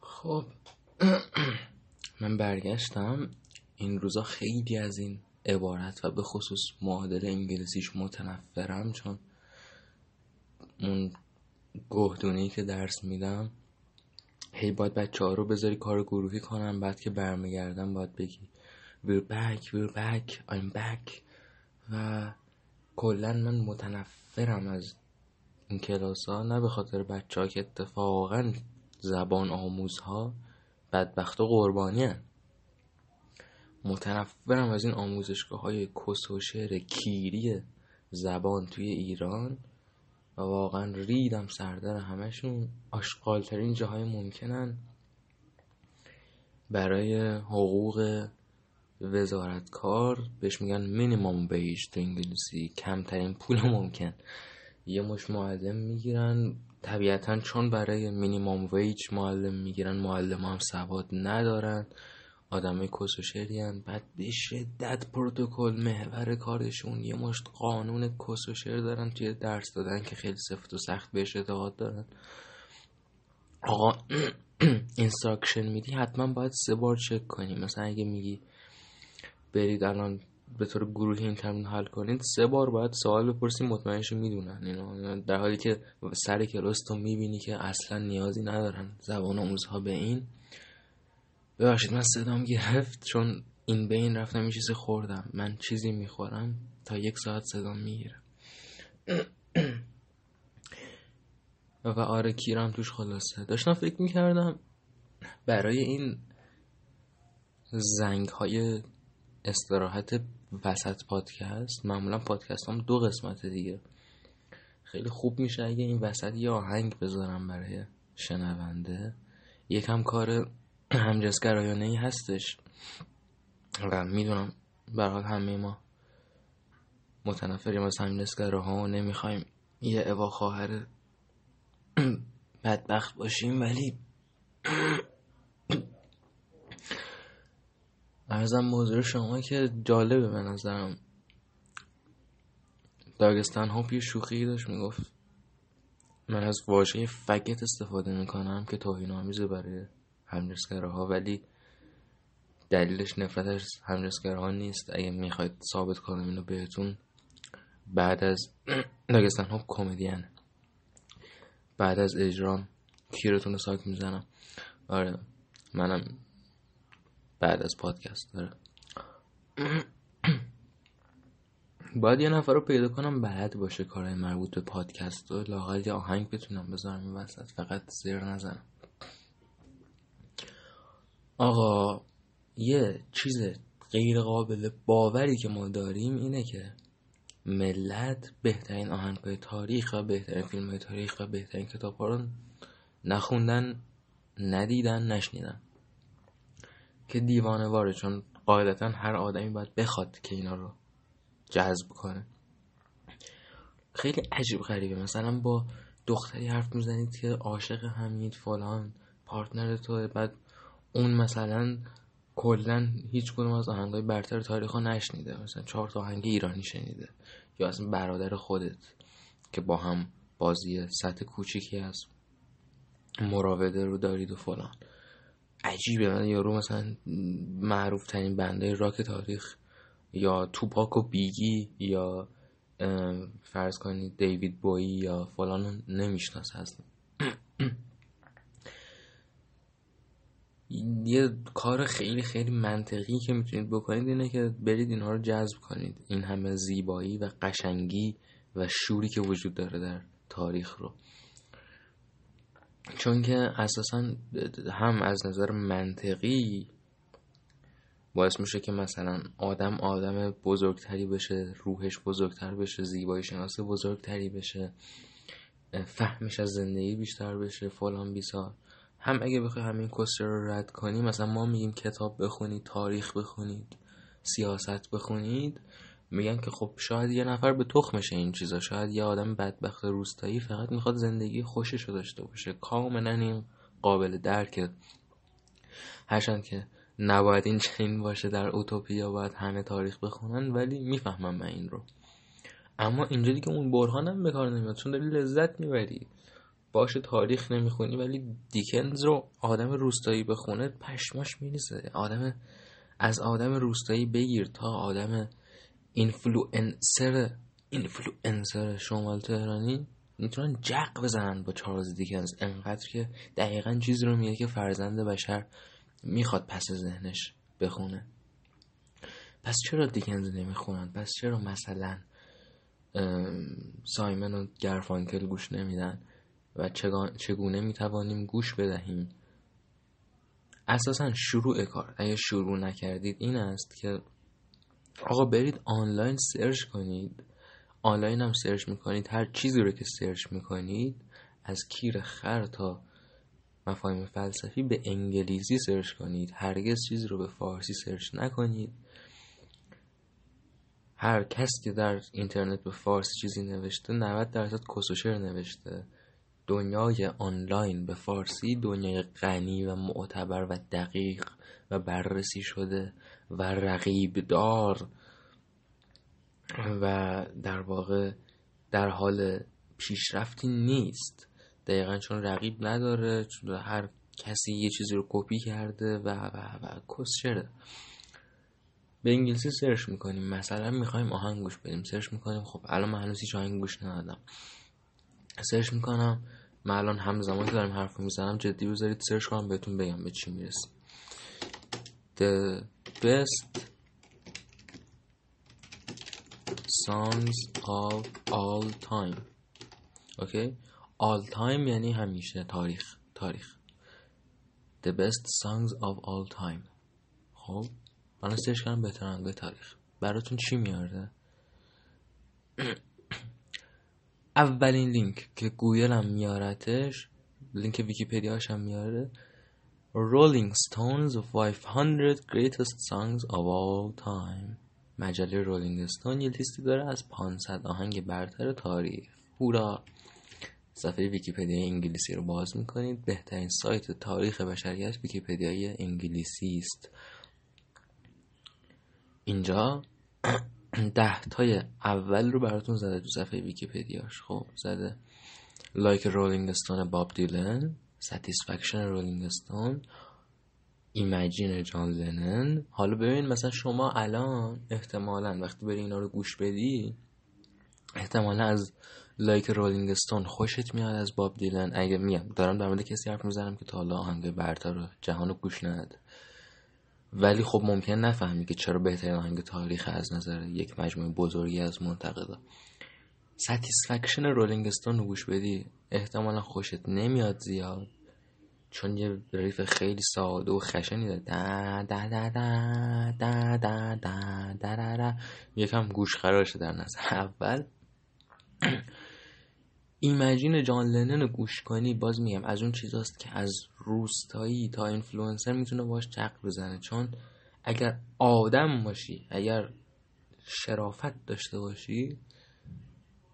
[SPEAKER 1] خب من برگشتم. این روزا خیلی از این عبارت و به خصوص معادل انگلیسیش متنفرم چون اون گهدونی که درس میدم هی باید بچه ها رو بذاری کار گروهی کنم بعد که برمیگردم باید بگی we're back we're back I'm back و کلا من متنفرم از این کلاس ها نه به خاطر بچه ها که اتفاقا زبان آموز ها بدبخت و قربانی هن. متنفرم از این آموزشگاه های کس و شعر کیری زبان توی ایران و واقعا ریدم سردر همشون آشغالترین جاهای ممکنن برای حقوق وزارتکار. بهش میگن مینیمم بیج تو انگلیسی کمترین پول ممکن. یه مش معلم می‌گیرن. طبیعتا چون برای مینیمم ویج معلم می‌گیرن معلم هم سواد ندارن. آدمای کس و بعد به شدت پروتکل محور کارشون یه مشت قانون کس و دارن توی درس دادن که خیلی سفت و سخت بهش اعتقاد دارن. آقا instruction میدی؟ حتما باید سه بار چک کنی. مثلا اگه میگی برید الان به طور گروهی این تمرین حل کنید سه بار باید سوال بپرسی مطمئنش می‌دونن. اینو در حالی که سر کلاس تو می‌بینی که اصلا نیازی ندارن زبان آموزها به این. ببخشید من صدام گرفت چون این بین رفتم یه چیزی خوردم. من چیزی می‌خورم تا یک ساعت صدام می‌گیره. و آره کیرم توش خلاصه. داشتم فکر می‌کردم برای این زنگ های استراحت وسط پادکست معمولا پادکست هم دو قسمت دیگه. خیلی خوب میشه اگه این وسط یه آهنگ بذارم برای شنونده. یکم کار همجنسگرایانه ای هستش. و می‌دونم برحال همه ما متنفریم از همجنسگراها و نمی‌خوایم یه اوا خواهر بدبخت باشیم ولی ارزم موضوع شما که جالبه به نظرم. داگستان هاپ یه شوخی داشت می‌گفت. من از واژه فگت استفاده می‌کنم که توهین آمیزه برای همجنسگراها ولی دلیلش نفرت از همجنسگراها نیست. اگه می‌خواید ثابت کنم اینو بهتون بعد از داگستان ها کمدین. بعد از اجرام کیرتون رو ساک می‌زنم. آره منم بعد از پادکست داره باید یه نفر رو پیدا کنم بعد باشه کارهای مربوط به پادکست. و لاغل یه آهنگ بتونم بذارم این وسط. فقط زیر نزنم. آقا یه چیز غیر قابل باوری که ما داریم اینه که ملت بهترین آهنگهای تاریخ و بهترین فیلم های تاریخ و بهترین کتاب رو نخوندن ندیدن نشنیدن. که دیوانه واره چون قاعدتا هر آدمی باید بخواد که اینا رو جذب کنه. خیلی عجیب غریبه. مثلا با دختری حرف می‌زنید که عاشق همید فلان پارتنر تو بعد اون مثلا کلا هیچ کنم از آهنگای برتر تاریخ نشنیده. مثلا چهار تا آهنگ ایرانی شنیده. یا اصلا برادر خودت که با هم بازی سطح کوچیکی هست مراوده رو دارید و فلان. عجیبه. من یارو مثلا معروف ترین بنده راک تاریخ یا توپاک و بیگی یا فرض کنید دیوید بویی یا فلان نمی‌شناسه اصلا. یه کار خیلی خیلی منطقی که می‌تونید بکنید اینه که برید اینها رو جذب کنید. این همه زیبایی و قشنگی و شوری که وجود داره در تاریخ رو. چون که اساسا هم از نظر منطقی باعث میشه که مثلا آدم آدم بزرگتری بشه روحش بزرگتر بشه زیبایی شناس بزرگتری بشه فهمش از زندگی بیشتر بشه فلان بیسار. هم اگه بخوای همین کسر رو رد کنی مثلا ما میگیم کتاب بخونید تاریخ بخونید سیاست بخونید میگن که خب شاید یه نفر به تخمشه این چیزا. شاید یه آدم بدبخت روستایی فقط می‌خواد زندگی خوشش رو داشته باشه. کاملا این قابل درکه. هرچند که نباید این چنین باشه در اوتوپیا باید همه تاریخ بخونن ولی می‌فهمم من این رو. اما اینجا دیگه اون برهانم به کار نمیاد. چون داری لذت می‌بری. باشه تاریخ نمی‌خونی ولی دیکنز رو آدم روستایی بخونه پشماش میریزه. آدم از آدم روستایی بگیر تا آدم اینفلوئنسر اینفلوئنسر شمال تهرانی می‌تونن جق بزنن با چارلز دیکنز. انقدر که دقیقا چیزی رو میگه که فرزند بشر می‌خواد پس ذهنش بخونه. پس چرا دیکنز نمی‌خونن؟ پس چرا مثلا سایمن و گارفانکل گوش نمیدن؟ و چگونه می‌توانیم گوش بدهیم؟ اساسا شروع کار. اگه شروع نکردید این است که آقا برید آنلاین search کنید. آنلاین هم search می‌کنید. هر چیزی رو که search می‌کنید از کیر خر تا مفاهیم فلسفی به انگلیسی search کنید. هرگز چیزی رو به فارسی search نکنید. هر کس که در اینترنت به فارسی چیزی نوشته 90 درصد کسوشر نوشته. دنیای آنلاین به فارسی دنیای غنی و معتبر و دقیق و بررسی شده و رقیب دار و در واقع در حال پیشرفتی نیست. دقیقا چون رقیب نداره چون هر کسی یه چیزی رو کپی کرده و و و کسچره به انگلیسی search می‌کنیم. مثلا می‌خوایم آهنگ گوش بدیم. search می‌کنیم. خب الان من هنوز هیچ آهنگ ندادم. search می‌کنم. من الان همزمان که دارم حرف می‌زنم جدی بذارید search کنم بهتون بگم به چی می‌رسیم The best songs of all time. OK all time یعنی همیشه. تاریخ. تاریخ. The best songs of all time. خب؟ من search کنم بهترین تاریخ. براتون چی میاره اولین لینک که گوگل هم میارتش لینک ویکیپدیاش هم میاره Rolling Stones 500 Greatest Songs of All Time. مجله رولینگ استون یه لیستی داره از 500 آهنگ برتر تاریخ. هورا! صفحه ویکیپدیا انگلیسی رو باز می‌کنید. بهترین سایت تاریخ بشریت ویکیپدیای انگلیسی است. اینجا ده تای اول رو براتون زده تو صفحه ویکیپدیاش. خب زده Like a Rolling Stone باب دیلن Satisfaction رولینگ استون Imagine جان لنن حالا ببین مثلا شما الان احتمالا وقتی بری اینا رو گوش بدی احتمالا از Like a Rolling Stone خوشت میاد از باب دیلن اگه میگم دارم در مورد کسی حرف می‌زنم که تا حالا آهنگ برتر جهان رو گوش نده ولی خب ممکن نفهمی که چرا بهترین آهنگ تاریخ از نظر یک مجموعه بزرگی از منتقدا Satisfaction رولینگ استون رو گوش بدی احتمالا خوشت نمیاد زیاد چون یه riff خیلی ساده و خشنی داره. دا یکم گوش خراشه در نظر. اول Imagine جان لنن گوش کنی باز میگم از اون چیزاست که از روستایی تا اینفلوئنسر می‌تونه باش جق بزنه. چون اگر آدم باشی اگر شرافت داشته باشی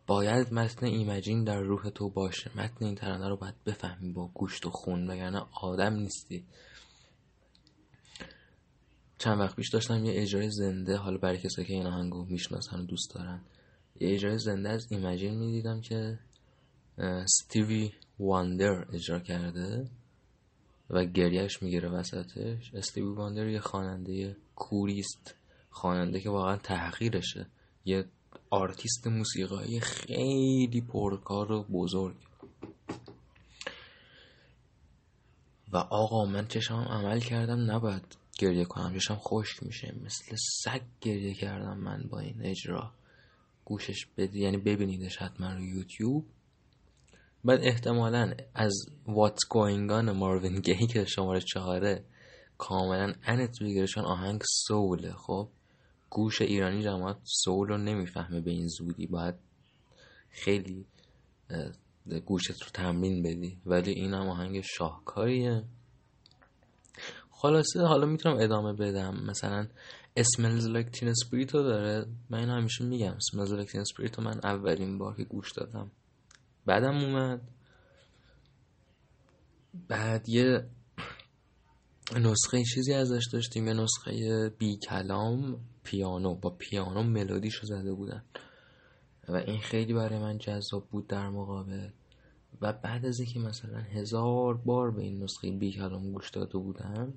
[SPEAKER 1] باید متن Imagine در روح تو باشه. متن این ترانه رو باید بفهمی با گوشت و خون وگرنه آدم نیستی. چند وقت پیش داشتم یه اجرای زنده حالا برای کسایی که این آهنگو می‌شناسن و دوست دارن یه اجرای زنده از Imagine می‌دیدم که استیوی واندر اجرا کرده و گریهش می‌گیره وسطش. استیوی واندر یه خواننده کوریست خواننده که واقعا تحقیرشه. یه آرتیست موسیقایی خیلی پرکار و بزرگ. و آقا من چشم عمل کردم نباید گریه کنم. چشم خشک میشه. مثل سگ گریه کردم من با این اجرا. گوشش بدی یعنی ببینیدش حتما رو یوتیوب. بعد احتمالا از What's Going On ماروین گی که شماره چهاره کاملا انت بگیره چون آهنگ سوله. خب گوش ایرانی جماعت سول رو نمی‌فهمه به این زودی. باید خیلی گوشت رو تمرین بدی. ولی این هم آهنگ شاهکاریه. خلاصه حالا می‌تونم ادامه بدم. مثلا Smells Like Teen رو داره. من این همیشه میگم. Smells Like Teen رو من اولین بار که گوش دادم. بعدم اومد. بعد یه نسخه چیزی ازش داشتیم یه نسخه بی کلام پیانو. با پیانو ملودیشو زده بودن. و این خیلی برای من جذاب بود در مقابل. و بعد از اینکه مثلا هزار بار به این نسخه بی کلام گوش داده بودم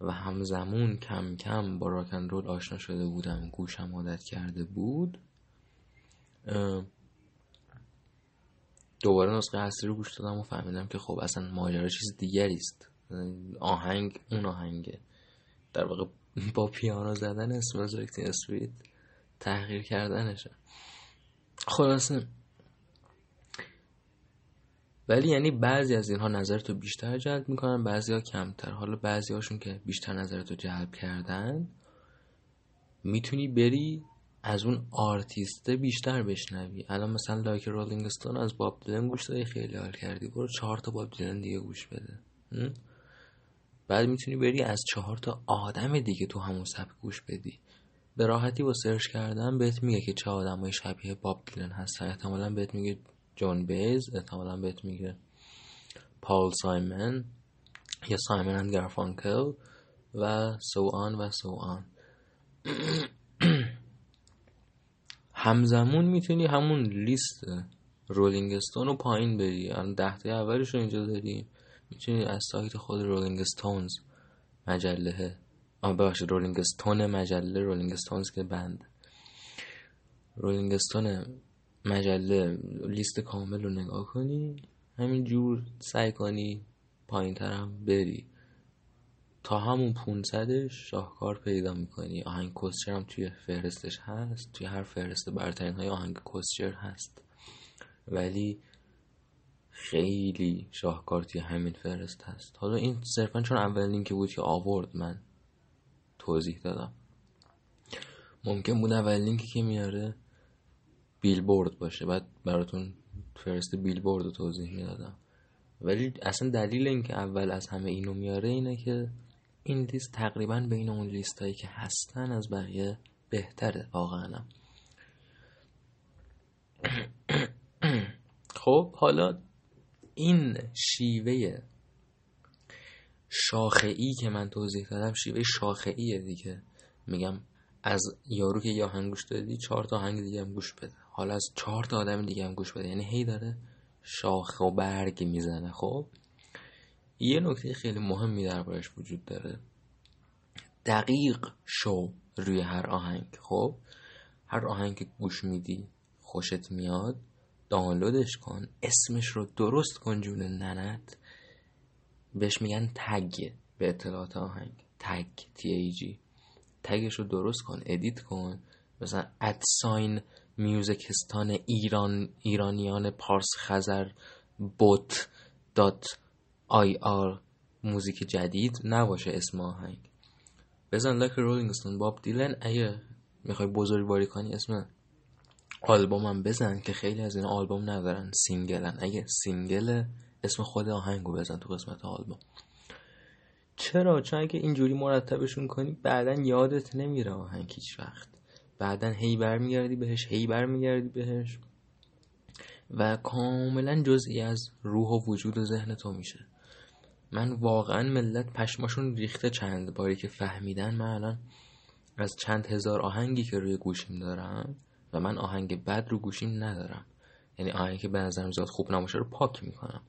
[SPEAKER 1] و همزمون کم کم با راکن رول آشنا شده بودم گوشم عادت کرده بود دوباره نسخه اصلی رو گوش دادم و فهمیدم که خب اصلا ماجرا چیز دیگری است. آهنگ اون آهنگه. در واقع با پیانو زدن اسم رکتین اسپریت تغییر کردنشه. خلاصه ولی یعنی بعضی از اینها نظرتو بیشتر جلب می‌کنن بعضی ها کمتر. حالا بعضی هاشون که بیشتر نظرتو جلب کردن می‌تونی بری از اون آرتیسته بیشتر بشنوی. الان مثلا Like a Rolling Stone از باب دیلن گوش دادی خیلی حال کردی. برو چهار تا باب دیلن دیگه گوش بده. بعد می‌تونی بری از چهار تا آدم دیگه تو همون سبک گوش بدی. به راحتی با search کردن بهت میگه که چه آدمای شبیه باب دیلن هستن. احتمالا بهت میگه جون بائز احتمالا بهت میگه پال سایمن یا سایمن اند گارفانکل and so on and so on همزمون می‌تونی همون لیست رولینگ استون رو پایین بری. الان ده تا اولش رو اینجا داریم می‌تونی از سایت خود رولینگ استونز مجله آه ببخشید رولینگ استون مجله رولینگ استونز که band. رولینگ استون مجله لیست کامل رو نگاه کنی. همین جور سعی کنی پایین ترم بری. تا همون 500 شاهکار پیدا می‌کنی. آهنگ کسشر هم توی فهرستش هست. توی هر فهرست برترین های آهنگ کسشر هست. ولی خیلی شاهکار توی همین فهرست هست. حالا این صرفا چون اول لینک بود که آورد من توضیح دادم. ممکن بود اول لینکی که میاره بیلبورد باشه. بعد براتون فرست بیلبورد رو توضیح می‌دادم. ولی اصلا دلیل اینکه اول از همه اینو میاره اینه که این لیست تقریبا بین اون لیست هایی که هستن از بقیه بهتره واقعا. خب حالا این شیوه شاخه ای که من توضیح دادم شیوه شاخه ایه دیگه. میگم از یارو که یا هنگ گوش دادی چهار تا هنگ دیگه هم گوش بده. حالا از چهار تا آدم دیگه هم گوش بده. یعنی هی داره شاخه و برگ می‌زنه خب؟ یه نکته خیلی مهمی دربارش وجود داره. دقیق شو روی هر آهنگ خب؟ هر آهنگ که گوش میدی خوشت میاد دانلودش کن اسمش رو درست کن جون ننت. بهش میگن tag به اطلاعات آهنگ. tag T A G tag ش رو درست کن edit کن. مثلا ات ساین موزیکستان ایران ایرانیان پارس خزر بوت dot IR موزیک جدید نباشه اسم آهنگ. بزن Like a Rolling Stone باب دیلن. اگه می‌خوای بزرگواری کنی اسم آلبومم بزن که خیلی از این آلبوم ندارن single ن. اگه single اسم خود آهنگو بزن تو قسمت آلبوم. چرا؟ چون اگه اینجوری مرتبشون کنی بعدا یادت نمیره آهنگ هیچ وقت. بعدا هی برمیگردی بهش هی برمیگردی بهش. و کاملا جزئی از روح و وجود و ذهن تو میشه. من واقعا ملت پشماشون ریخته چند باری که فهمیدن من الان از چند هزار آهنگی که روی گوشیم دارم و من آهنگ بد رو گوشیم ندارم. یعنی آهنگی که به نظرم زیاد خوب نباشه رو پاک می‌کنم.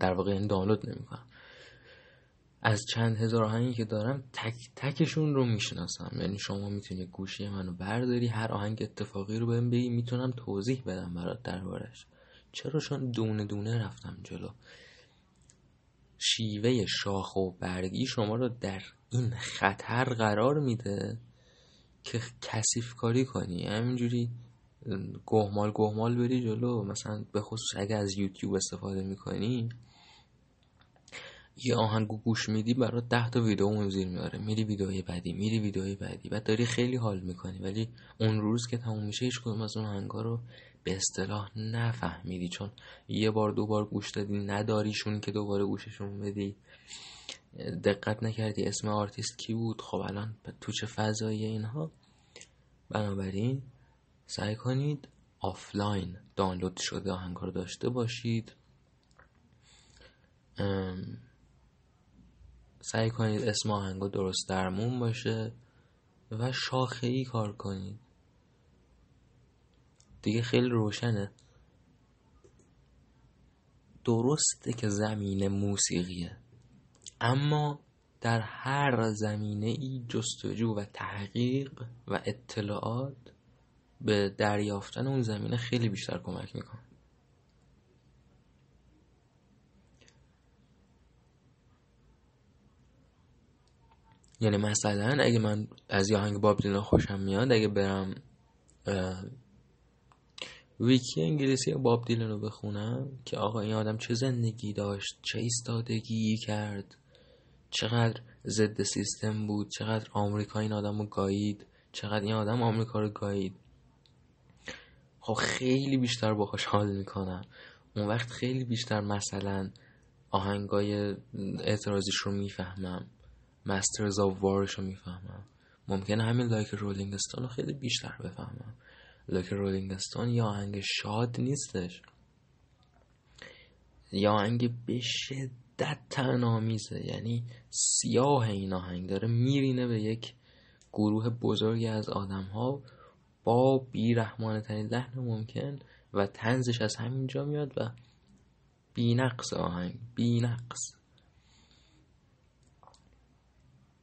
[SPEAKER 1] در واقع این دانلود نمی‌کنم. از چند هزار آهنگی که دارم تک تکشون رو می‌شناسم. یعنی شما می‌تونی گوشی منو برداری هر آهنگ اتفاقی رو بهم بگی می‌تونم توضیح بدم برات دربارش. چرا چون دونه دونه رفتم جلو؟ شیوه شاخ و برگی شما رو در این خطر قرار میده که کثیف کاری کنی. همینجوری گهمال گهمال بری جلو. مثلا به خصوص اگه از یوتیوب استفاده می‌کنی یه آهنگو گوش میدی برات ده تا ویدیو اون زیر میاره میری ویدیوهای بعدی میری ویدیوهای بعدی. بعد داری خیلی حال می‌کنی. ولی اون روز که تموم میشه هیچ کدوم از اون آهنگا رو به اصطلاح نفهمیدی چون یه بار دو بار گوش دادی نداریشون که دوباره گوششون بدی. دقت نکردی اسم آرتیست کی بود؟ خب الان تو چه فضایی اینها؟ بنابراین سعی کنید offline download شده آهنگا رو داشته باشید. سعی کنید اسم آهنگا درست درمون باشه و شاخه ای کار کنید. دیگه خیلی روشنه. درسته که زمین موسیقیه. اما در هر زمینه ای جستجو و تحقیق و اطلاعات به دریافتن اون زمینه خیلی بیشتر کمک می‌کنه. یعنی مثلا اگه من از یه آهنگ باب دیلان خوشم میاد اگه برم ویکی انگلیسی باب دیلان رو بخونم که آقا این آدم چه زندگی داشت چه ایستادگی کرد چقدر ضد سیستم بود چقدر آمریکا این آدم رو گایید چقدر این آدم آمریکا رو گایید. خب خیلی بیشتر باهاش حال می‌کنم. اون وقت خیلی بیشتر مثلا آهنگای اعتراضیش رو می‌فهمم Masters of War ش رو می‌فهمم. ممکنه همین Like a Rolling Stone رو خیلی بیشتر بفهمم. Like a Rolling Stone یه آهنگ شاد نیستش. یه آهنگ به شدت طعنه‌آمیزه یعنی سیاه این آهنگ داره میرینه به یک گروه بزرگی از آدم ها با بیرحمانه ترین لحن ممکن و تنزش از همینجا میاد و بینقص آهنگ بینقص.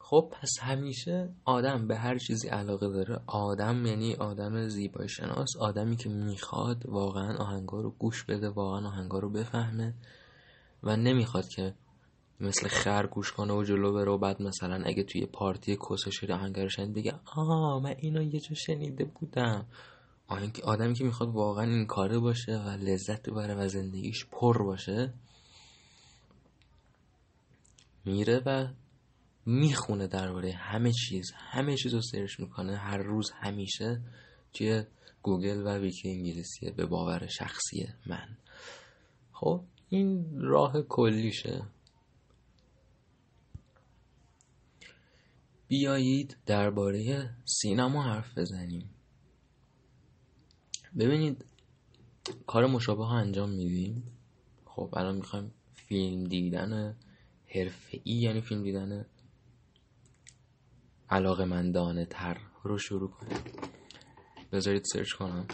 [SPEAKER 1] خب پس همیشه آدم به هر چیزی علاقه داره. آدم یعنی آدم زیبایی شناس آدمی که می‌خواد واقعا آهنگا رو گوش بده واقعا آهنگا رو بفهمه و نمی‌خواد که مثل خر گوش کنه و جلو بره و بعد مثلا اگه توی پارتی کسشری آهنگ رو شنید بگه آه من اینو یه جا شنیده بودم. آدمی که می‌خواد واقعا این کاره باشه و لذت ببره و زندگیش پر باشه میره و می‌خونه درباره همه چیز. همه چیز رو سرچ می‌کنه. هر روز همیشه توی گوگل و ویکی انگلیسیه. به باور شخصی من. خب این راه کلیشه. بیایید درباره سینما حرف بزنیم. ببینید کار مشابه ها انجام میدیم. خب الان می‌خوایم فیلم دیدن حرفه‌ای یعنی فیلم دیدن علاقه مندانه تر رو شروع کنیم بذارید سرچ کنم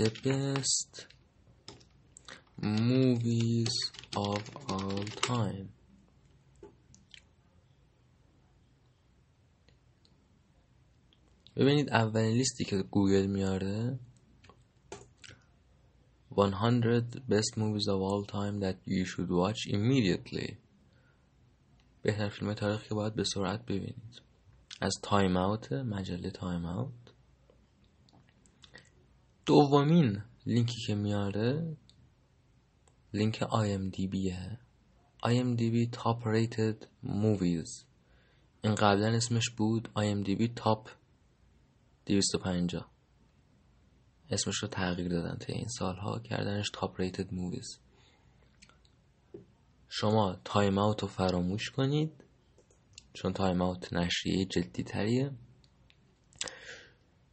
[SPEAKER 1] The best movies of all time ببینید اولین لیستی که گوگل میاره 100 best movies of all time that you should watch immediately بهتر فیلم تاریخ که باید به سرعت ببینید. از تایم اوت مجله تایم اوت دومین لینکی که میاره لینک آی ام دی بیه آی ام دی بی تاپ ریتد موویز این قبلا اسمش بود IMDb Top 250 اسمش رو تغییر دادن تا این سالها کردنش Top Rated Movies شما تایم اوت رو فراموش کنید چون تایم اوت نشریه جدی تریه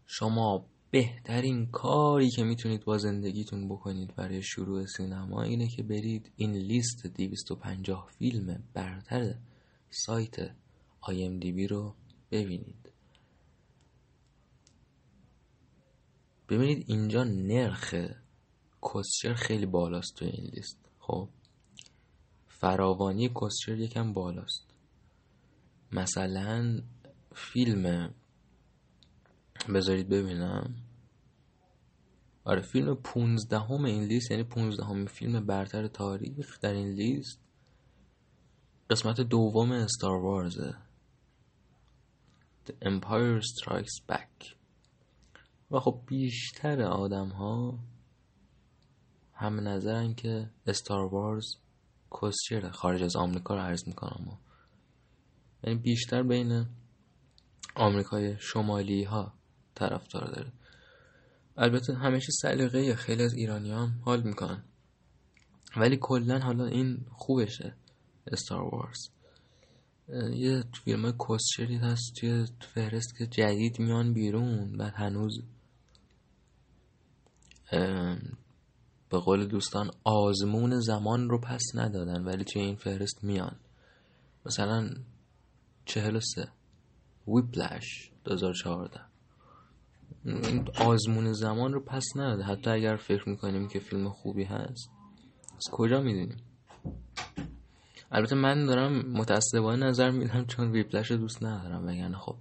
[SPEAKER 1] شما بهترین کاری که می‌تونید با زندگیتون بکنید برای شروع سینما اینه که برید این لیست 250 فیلم برتر سایت IMDb رو ببینید. ببینید اینجا نرخ کسچر خیلی بالاست تو این لیست. خب فراوانی کسچر یکم بالاست. مثلا فیلم بذارید ببینم. آره فیلم پونزدهم این لیست یعنی پونزدهم فیلم برتر تاریخ در این لیست قسمت دوم استار وارزه. The Empire Strikes Back. و خب بیشتر آدم ها هم نظرن که استار وارز کسچره خارج از آمریکا رو عرض می‌کنم یعنی بیشتر بین آمریکای شمالی ها طرفدار داره. البته همیشه سلیقه خیلی از ایرانی هم حال می‌کنن. ولی کلا حالا این خوبشه استار وارز یه فیلم های هست توی فهرست که جدید میان بیرون بعد هنوز به قول دوستان آزمون زمان رو پس ندادن ولی توی این فهرست میان. مثلا چهل و سه ویپلش 2014 این آزمون زمان رو پس نداده. حتی اگر فکر می‌کنیم که فیلم خوبی هست. از کجا می‌دونیم؟ البته من دارم متاسفانه نظر میدم چون ویپلش دوست ندارم. وگرنه خب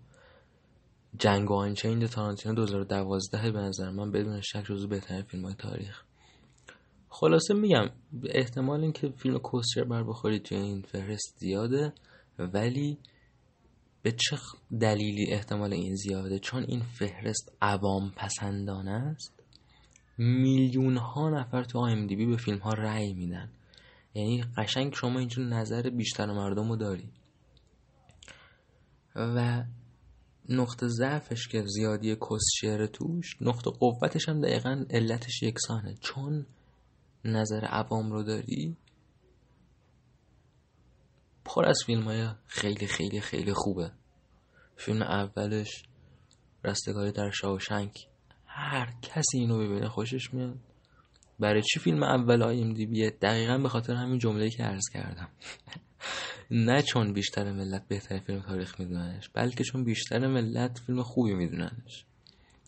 [SPEAKER 1] جنگ و آنچین تارانتینو 2012 به نظر من بدون شک جزو بهترین فیلم های تاریخ. خلاصه میگم احتمال اینکه فیلم کوستر بر بخورید توی این فهرست زیاده ولی به چه دلیلی احتمال این زیاده؟ چون این فهرست عوام پسندانه است. میلیون ها نفر تو آیم دی بی به فیلم ها رأی میدن. یعنی قشنگ شما اینجور نظر بیشتر مردم رو داری. و نقطه ضعفش که زیادی کسشعر توش نقطه قوتش هم دقیقا علتش یکسانه چون نظر عوام رو داری؟ پر از فیلم های خیلی خیلی خیلی خوبه. فیلم اولش رستگاری در شاوشنک هر کسی اینو ببینه خوشش میاد. برای چی فیلم اول آیم دی بیه دقیقا به خاطر همین جمله که عرض کردم. نه چون بیشتر ملت بهترین فیلم تاریخ میدوننش بلکه چون بیشتر ملت فیلم خوبی میدوننش.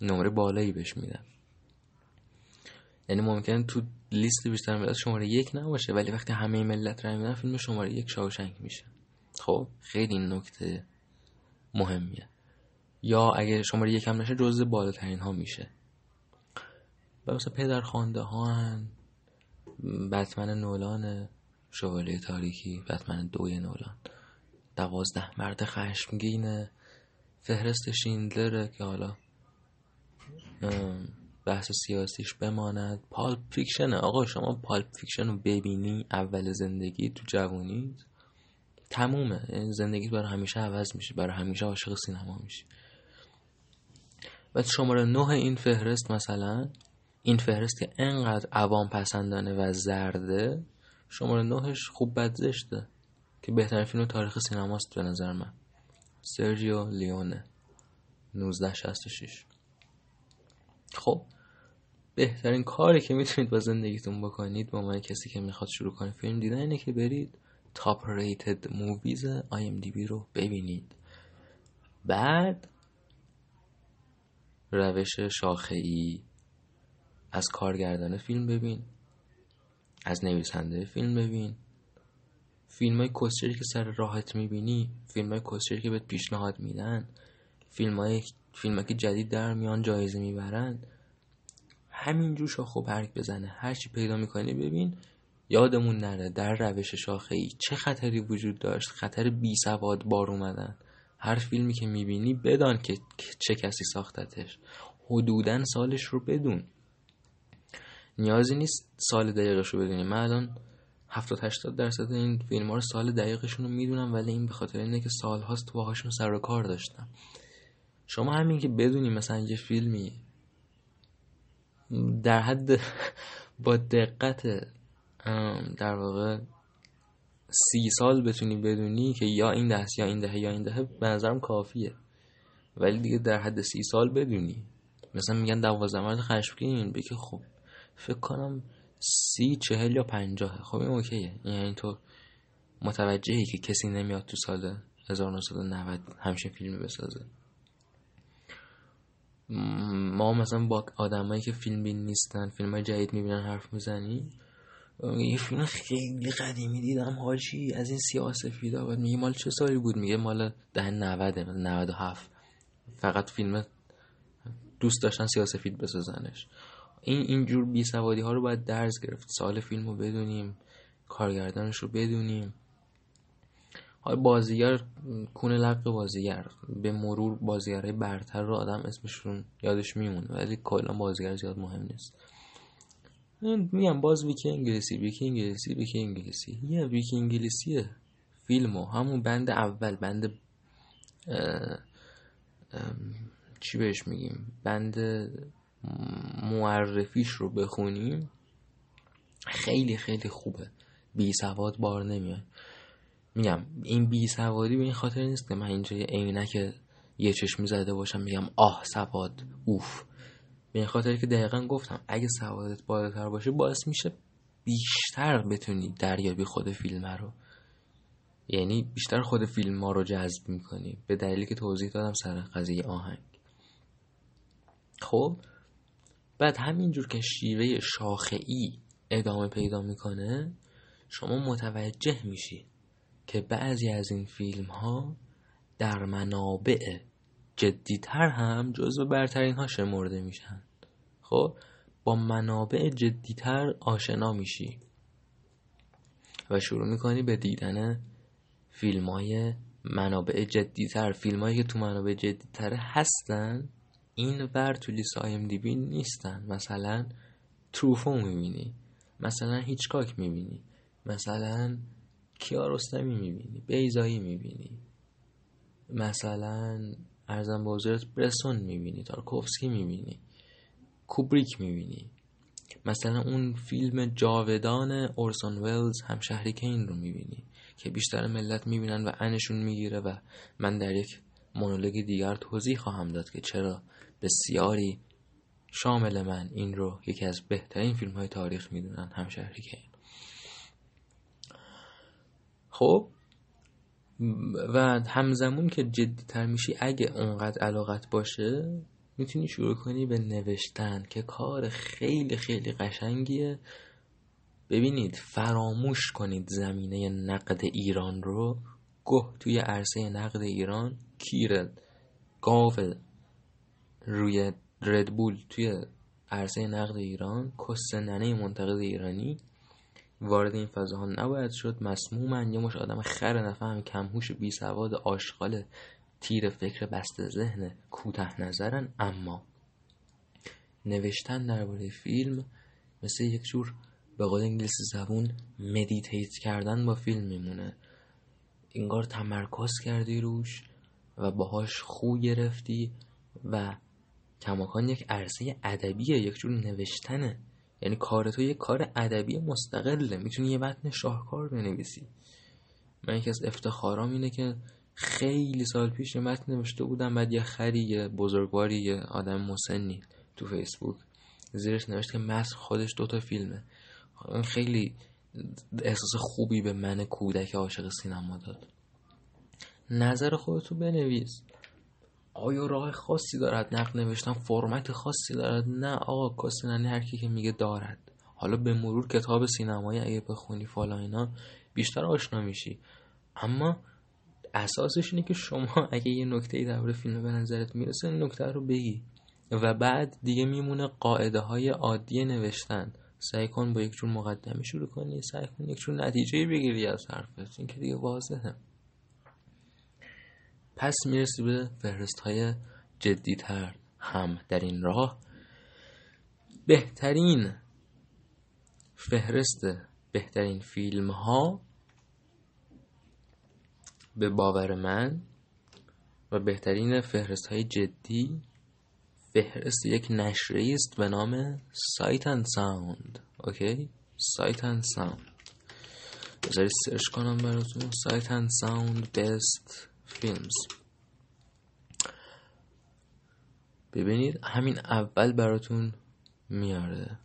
[SPEAKER 1] نمره بالایی بهش میدن یعنی ممکن تو لیست بیشتر ملت شماره یک نباشه. ولی وقتی همه ملت رای میدن فیلم شماره یک شاوشنگ میشه. خب خیلی نکته مهمیه. یا اگه شماره یکم نشه جزء بالاترین ها میشه. و مثلا پدر خانده ها بتمن نولان شوالیه تاریکی بتمن دوی نولان. دوازده مرد خشمگینه فهرست شیندلره که حالا بحث سیاسیش بماند. Pulp Fiction ه. آقا شما Pulp Fiction رو ببینی اول زندگی تو جوونی تمومه. یعنی زندگی برای همیشه عوض میشه. برای همیشه عاشق سینما میشه و شماره نه این فهرست مثلا. این فهرست که انقدر عوام پسندانه و زرده شماره نهش خوب بد که بهترین فیلم تاریخ سینماست به نظر من. سرجیو لیونه. 1966 خب؟ بهترین کاری که می‌تونید با زندگیتون بکنید با عنوان کسی که می‌خواد شروع کنه فیلم دیدن اینه که برید Top Rated Movies IMDb رو ببینید. بعد روش شاخه ای از کارگردان فیلم ببین از نویسنده فیلم ببین. فیلم های کسچری که سر راحت می‌بینی فیلم های کسچری که بهت پیشنهاد میدن فیلم های فیلم که جدید در میان جایزه می‌برن. همینجور شاخ و برگ بزنه. هرچی پیدا می‌کنی ببین یادمون نره در روش شاخه ای چه خطری وجود داشت خطر بی سواد بار اومدن. هر فیلمی که می‌بینی بدان که چه کسی ساختتش. حدودا سالش رو بدون. نیازی نیست سال دقیقش رو بدونی. من الان 70 80 درصد این فیلم ها رو سال دقیقشون رو می‌دونم ولی این به خاطر اینه که سال هاست باهاشون سر و کار داشتم. شما همین که بدونی مثلا یه فیلمی در حد با دقت در واقع سی سال بتونی بدونی که یا این دهست یا این دهه یا این دهه به نظرم کافیه. ولی دیگه در حد سی سال بدونی. مثلا میگن دوازده مرد خشمگین. بگی خب فکر کنم سی چهل یا پنجاه خب این اوکیه. یعنی تو متوجهی که کسی نمیاد تو سال 1990 همچین فیلمی بسازه. ما مثلا با آدمایی که فیلم بین نیستن فیلم های جدید می‌بینن حرف می‌زنیم یه فیلم خیلی قدیمی دیدم حاجی از این سیاه سفیدا بعد میگه مال چه سالی بود؟ میگه مال ده 90 97 فقط فیلم دوست داشتن سیاه سفید بسازنش. این اینجور بی سوادی ها رو باید درز گرفت. سال فیلم رو بدونیم کارگردانش رو بدونیم. های بازیگر کون لق بازیگر. به مرور بازیگرهای برتر رو آدم اسمشون یادش میمونه ولی کلا بازیگر زیاد مهم نیست. میگم باز ویکی انگلیسی ویکی انگلیسی ویکی انگلیسی. یه ویکی انگلیسیه فیلمو همون بند اول بند چی بهش میگیم؟ بند معرفیش رو بخونیم خیلی خیلی خوبه. بی سواد بار نمیاد. میگم این بی سوادی به این خاطر نیست که من اینجا یه عینک یه چشمی زده باشم میگم آه سواد اوف. به این خاطر که دقیقا گفتم اگه سوادت بالاتر باشه باعث میشه بیشتر بتونی دریابی خود فیلم رو. یعنی بیشتر خود فیلم ها رو جذب می‌کنی. به دلیلی که توضیح دادم سر قضیه آهنگ. خب بعد همینجور که شیوه شاخعی ادامه پیدا می‌کنه شما متوجه میشی که بعضی از این فیلم ها در منابع جدیتر هم جزو برترین ها شمرده میشن. خب؟ با منابع جدیتر آشنا میشی. و شروع می‌کنی به دیدن فیلم های منابع جدیتر. فیلم هایی که تو منابع جدیتر هستن این ور تو لیست آی ام دی بی نیستن. مثلا تروفو می‌بینی. مثلا هیچکاک می‌بینی. مثلا کیارستمی می‌بینی بیزایی می‌بینی. مثلا ارزم بازارت برسون می‌بینی تارکوفسکی می‌بینی کوبریک می‌بینی. مثلا اون فیلم جاودان اورسون ولز هم شهری که این رو می‌بینی که بیشتر ملت می‌بینن و انشون می‌گیره و من در یک مونولوگ دیگر توضیح خواهم داد که چرا بسیاری شامل من این رو یکی از بهترین فیلم های تاریخ می‌دونن هم شهری که خب و همزمون که جدی تر میشی اگه اونقدر علاقت باشه می‌تونی شروع کنی به نوشتن که کار خیلی خیلی قشنگیه. ببینید فراموش کنید زمینه نقد ایران رو. گه توی عرصه نقد ایران کیر گاو روی ردبول توی عرصه نقد ایران؟ کسننه منتقد ایرانی؟ وارد این فضاها نباید شد. مسمومن یه مش آدم خر نفهم کمهوش بی سواد آشغال تیر فکر بسته ذهن کوته نظرن. اما نوشتن درباره فیلم مثل یک جور به قول انگلیسی زبون مدیتیت کردن با فیلم میمونه. انگار تمرکز کردی روش و باهاش خو گرفتی و کماکان یک عرصه ادبیه یک جور نوشتنه یعنی کار تو یک کار ادبی مستقله می‌تونی یه متن شاهکار بنویسی. من یکی از افتخارام اینه که خیلی سال پیش یه متن نوشته بودم بعد یه خری یه بزرگواری یه آدم مسنی تو فیسبوک زیرش نوشته که متن خودش دوتا فیلمه. این خیلی احساس خوبی به من کودک عاشق سینما داد. نظر خودتو بنویس. آیا راه خاصی دارد نقد نوشتن؟ فرمت خاصی دارد؟ نه آقا کاسینانی هر کی که میگه دارد. حالا به مرور کتاب سینمایی اگه بخونی فالا اینا بیشتر آشنا میشی. اما اساسش اینه که شما اگه یه نکته ای در فیلم به نظرت می‌رسه این نکته رو بگی. و بعد دیگه میمونه قاعده های عادی نوشتن. سعی کن با یک جور مقدمه شروع کنی سعی کن یک جور نتیجه بگیری از حرفت. این که دیگه واضحه. پس می‌رسی به فهرست های جدیتر. هم در این راه بهترین فهرست بهترین فیلم ها به باور من و بهترین فهرست های جدی فهرست یک نشریه است به نام Sight and Sound okay؟ Sight and Sound بذارید search کنم براتون. Sight and Sound best films. ببینید همین اول براتون میاره.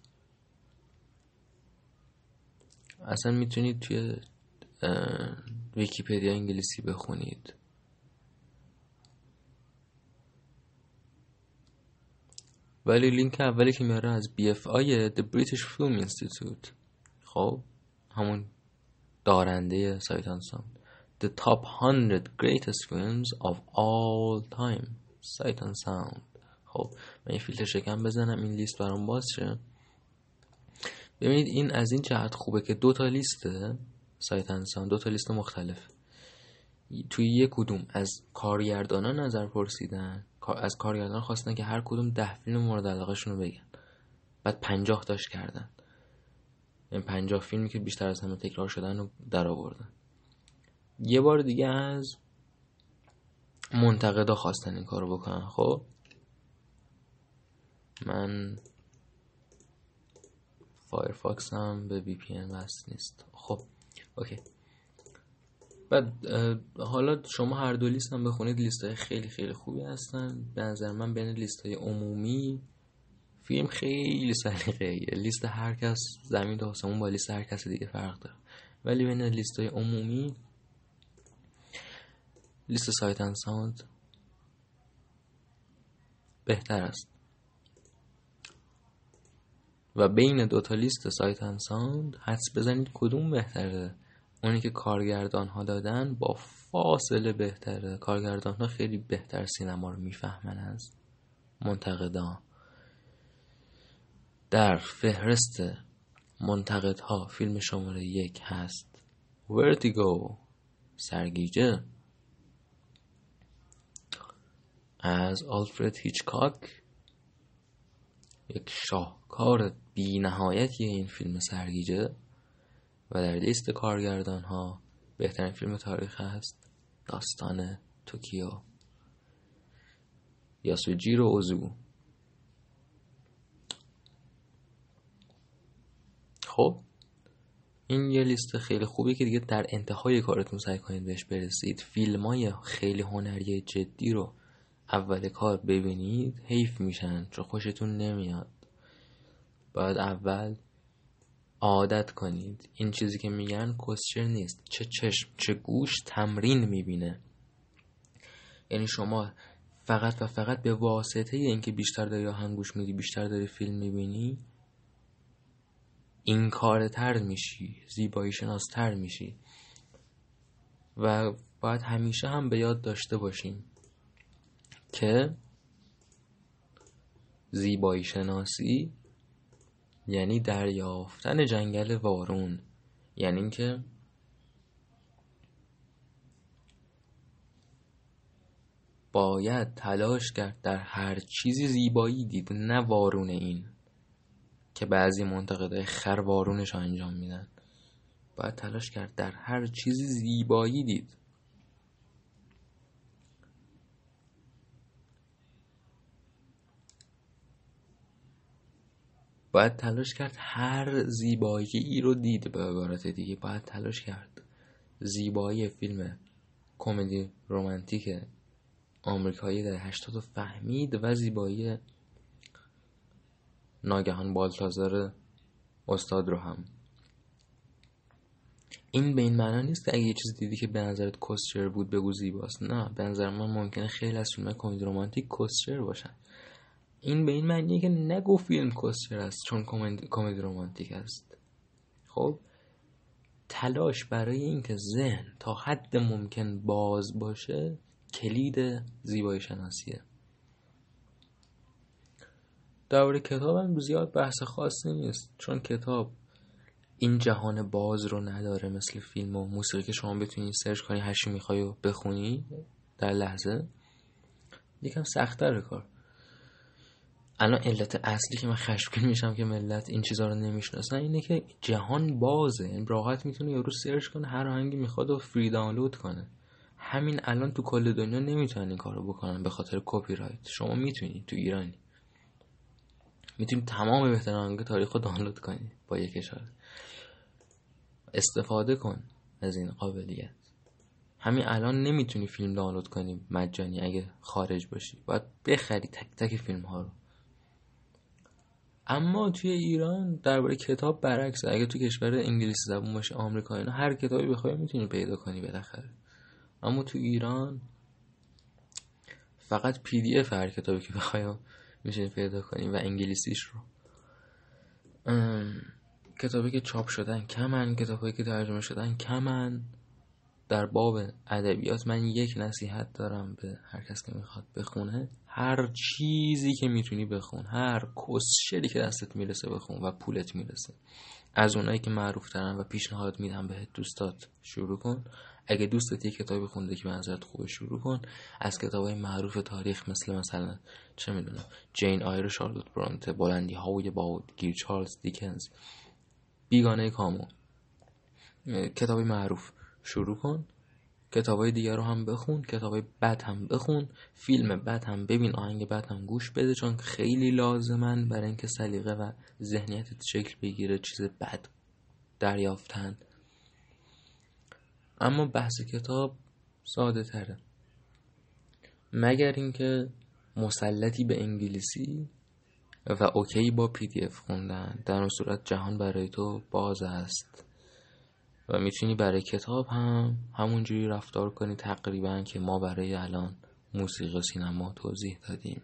[SPEAKER 1] اصلا می‌تونید توی ویکیپدیا انگلیسی بخونید. ولی لینک اولی که میاره از BFI The British Film Institute. خب همون دارنده سایت Sight and Sound The Top 100 Greatest Films of All Time. سایت ساوند خب من یه فیلتر شکم بزنم این لیست برام باز شه. ببینید این از این جهت خوبه که دو تا لیسته سایت انسان دو تا لیست مختلف. توی یک کدوم از کارگردانان نظر پرسیدن. از کارگردان خواستن که هر کدوم ده فیلم مورد علاقهشون رو بگن. بعد پنجاه تاش کردن. این پنجاه فیلمی که بیشتر از همه تکرار شدن رو در آوردن یه بار دیگه از منتقدا خواستن این کارو بکنن خب؟ من Firefox هم به VPN وصل نیست. خب OK. بعد حالا شما هر دو لیست هم بخونید لیست های خیلی خیلی خوبی هستن. به نظر من بین لیست های عمومی فیلم خیلی سلیقه لیست هر کس زمین تا آسمون با لیست هر کس دیگه فرق داره. ولی بین لیست های عمومی لیست Sight and Sound بهتر است. و بین دوتا لیست Sight and Sound حدس بزنید کدوم بهتره؟ اونی که کارگردان ها دادن با فاصله بهتره. کارگردان ها خیلی بهتر سینما رو می‌فهمن از منتقدان در فهرست منتقدها فیلم شماره یک هست. ورتیگو سرگیجه. از آلفرد هیچکاک یک شاهکار بی نهایتی این فیلم سرگیجه و در لیست کارگردان ها بهترین فیلم تاریخ هست داستان توکیو. یاسوجیرو اوزو. خب این یه لیست خیلی خوبی که دیگه در انتهای کارتون سعی کنید بهش برسید. فیلم های خیلی هنری جدی رو اول کار ببینید حیف میشن چون خوشتون نمیاد. باید اول عادت کنید. این چیزی که میگن کسچر نیست. چه چشم چه گوش تمرین می‌بینه. یعنی شما فقط و فقط به واسطه اینکه بیشتر داری آهنگ گوش میدی بیشتر داری فیلم می‌بینی این کار تر میشی زیبایی شناس تر میشی. و باید همیشه هم به یاد داشته باشیم. که زیبایی شناسی یعنی دریافتن جنگل وارون یعنی اینکه باید تلاش کرد در هر چیزی زیبایی دید نه وارون این که بعضی منتقدای خر وارونش انجام میدن. باید تلاش کرد در هر چیزی زیبایی دید. باید تلاش کرد هر زیبایی ای رو دید به عبارت دیگه. باید تلاش کرد. زیبایی فیلم کمدی رومانتیک آمریکایی در هشتاد فهمید و زیبایی ناگهان بالتازار استاد رو هم. این به این معنا نیست که اگه یه چیز دیدی که به نظرت کسچر بود بگو زیباست. نه به نظر من ممکنه خیلی از فیلم کمدی رمانتیک کسچر باشن. این به این معنیه که نگو فیلم کسچر است چون کمدی رمانتیک است. خب تلاش برای اینکه ذهن تا حد ممکن باز باشه کلید زیبایی شناسیه. درباره کتاب هم زیاد بحث خاصی نیست چون کتاب این جهان باز رو نداره مثل فیلم و موسیقی که شما بتونی سرچ کنی هرچی می‌خوای و بخونی در لحظه یکم سختره کار. الان علت اصلی که من خشمگین میشم که ملت این چیزها رو نمی‌شناسن اینه که جهان بازه. این راحت می‌تونه یارو سرچ کنه هر آهنگی می‌خواد و فری دانلود کنه. همین الان تو کل دنیا نمی‌تونن این کارو بکنن به خاطر کپی رایت شما می‌تونی تو ایرانی. می‌تونی تمام بهترین آهنگ تاریخ رو دانلود کنی با یک اشاره. استفاده کن از این قابلیت. همین الان نمی‌تونی فیلم دانلود کنی مجانی اگه خارج باشی. باید بخری تک تک فیلم ها رو. اما توی ایران درباره کتاب برعکس اگه تو کشور انگلیسی زبون باشه آمریکا اینا هر کتابی بخوای می‌تونی پیدا کنی بالاخره. اما تو ایران فقط پی دی اف هر کتابی که بخوای میشه پیدا کنی و انگلیسیش رو. کتابی که چاپ شدن کمن کتابی که ترجمه شدن کمن. در باب ادبیات من یک نصیحت دارم به هر کس که می‌خواد بخونه. هر چیزی که می‌تونی بخون هر کسشری که دستت می‌رسه بخون و پولت می‌رسه. از اونایی که معروف ترن و پیشنهاد میدم بهت دوستات شروع کن. اگه دوستت یه کتابی خونده که به نظرت خوبه شروع کن. از کتاب های معروف تاریخ مثل مثلا چه می‌دونم جین آیر شارلوت برانته بلندی های باد گیر چارلز دیکنز بیگانه کامو کتاب معروف. شروع کن. کتاب های دیگر رو هم بخون کتاب های بد هم بخون فیلم بد هم ببین آهنگ بد هم گوش بده چون خیلی لازمن برای اینکه سلیقه و ذهنیتت شکل بگیره چیز بد دریافتن. اما بحث کتاب ساده تره. مگر اینکه مسلطی به انگلیسی و OK با PDF خوندن در اون صورت جهان برای تو باز است. و می‌تونی برای کتاب هم همونجوری رفتار کنی تقریبا که ما برای الان موسیقی و سینما توضیح دادیم.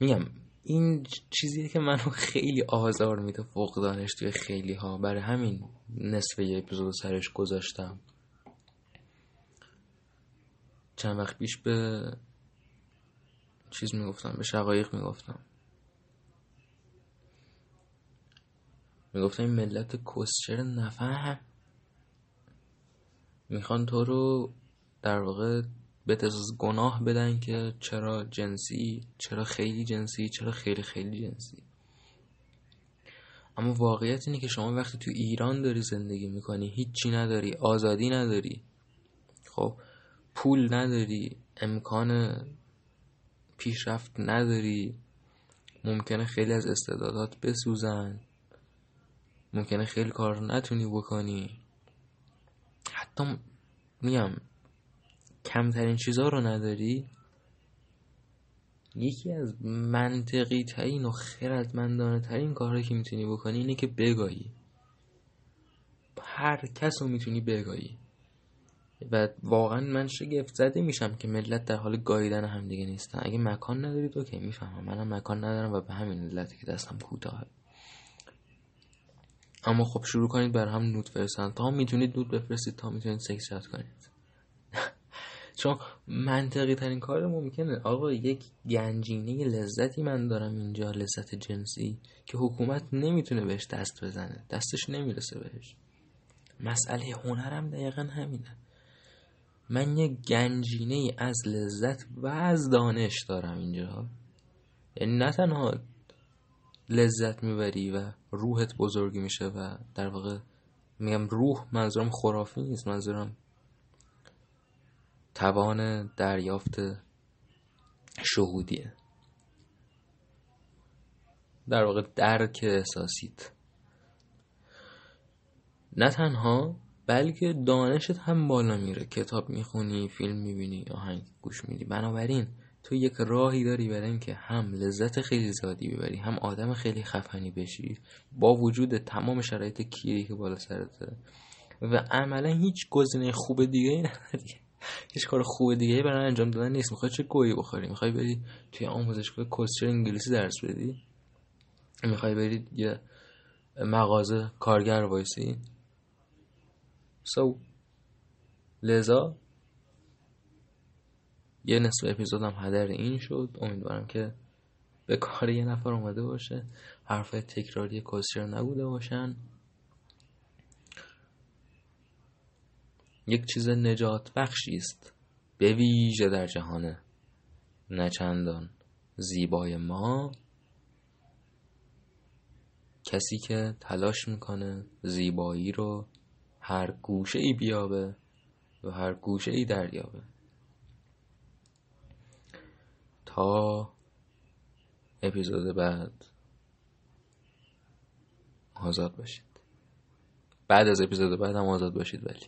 [SPEAKER 1] میگم این چیزیه که منو خیلی آزار میده فقدانش توی خیلی ها برای همین نصف یه اپیزود سرش گذاشتم. چند وقت پیش به چیز می‌گفتم به شقایق می‌گفتم. می‌گفتم این ملت کسچر نفهم می‌خوان تو رو در واقع به گناه بدن که چرا جنسی چرا خیلی جنسی چرا خیلی خیلی جنسی. اما واقعیت اینه که شما وقتی تو ایران داری زندگی می‌کنی هیچی نداری آزادی نداری. خب پول نداری امکان پیشرفت نداری. ممکنه خیلی از استعدادات بسوزن. ممکنه خیلی کار نتونی بکنی. حتی میگم کمترین چیزها رو نداری. یکی از منطقی ترین و خردمندانه ترین کارهایی که می‌تونی بکنی اینه که بگایی. هر کس رو می‌تونی بگایی. و واقعا من شگفت زده میشم که ملت در حال گاییدن همدیگه نیستن. اگه مکان ندارید اوکی می‌فهمم. منم مکان ندارم و به همین علتی که دستم کوتاهه. اما خب شروع کنید بر هم نوت فرستن. تا می‌تونید نوت بفرستید تا می‌تونید سکس چت کنید. چون منطقی ترین کار ممکنه آقا یک گنجینه لذتی من دارم اینجا لذت جنسی که حکومت نمی‌تونه بهش دست بزنه. دستش نمی‌رسه بهش. مسئله هنرم دقیقا همینه. من یک گنجینه از لذت و از دانش دارم اینجا. یعنی نه تنها لذت می‌بری و روحت بزرگی میشه و در واقع میگم روح منظورم خرافی نیست منظورم توان دریافت شهودیه. در واقع درک احساسیت. نه تنها بلکه دانشت هم بالا میره. کتاب می‌خونی فیلم می‌بینی آهنگ گوش میدی. بنابراین تو یک راهی داری برای اینکه هم لذت خیلی زیادی ببری هم آدم خیلی خفنی بشی با وجود تمام شرایط کیری که بالا سرته و عملا هیچ گزینه خوب دیگه ای نداری. هیچ کار خوب دیگه ای برای انجام دادن نیست. می‌خوای چه گویی بخوری؟ می‌خوای بری توی آموزشگاه کوچر انگلیسی درس بدی؟ می‌خوای بری یه مغازه کارگر وایسی؟ سو لذا یه نصف اپیزودم هدر این شد. امیدوارم که به کار یه نفر اومده باشه. حرفای تکراری کسیر نبوده باشن. یک چیز نجات بخشی است. به ویژه در جهان نچندان زیبای ما. کسی که تلاش می‌کنه زیبایی رو هر گوشه ای بیابه و هر گوشه ای دریابه. تا اپیزود بعد آزاد باشید. بعد از اپیزود بعد هم آزاد باشید ولی.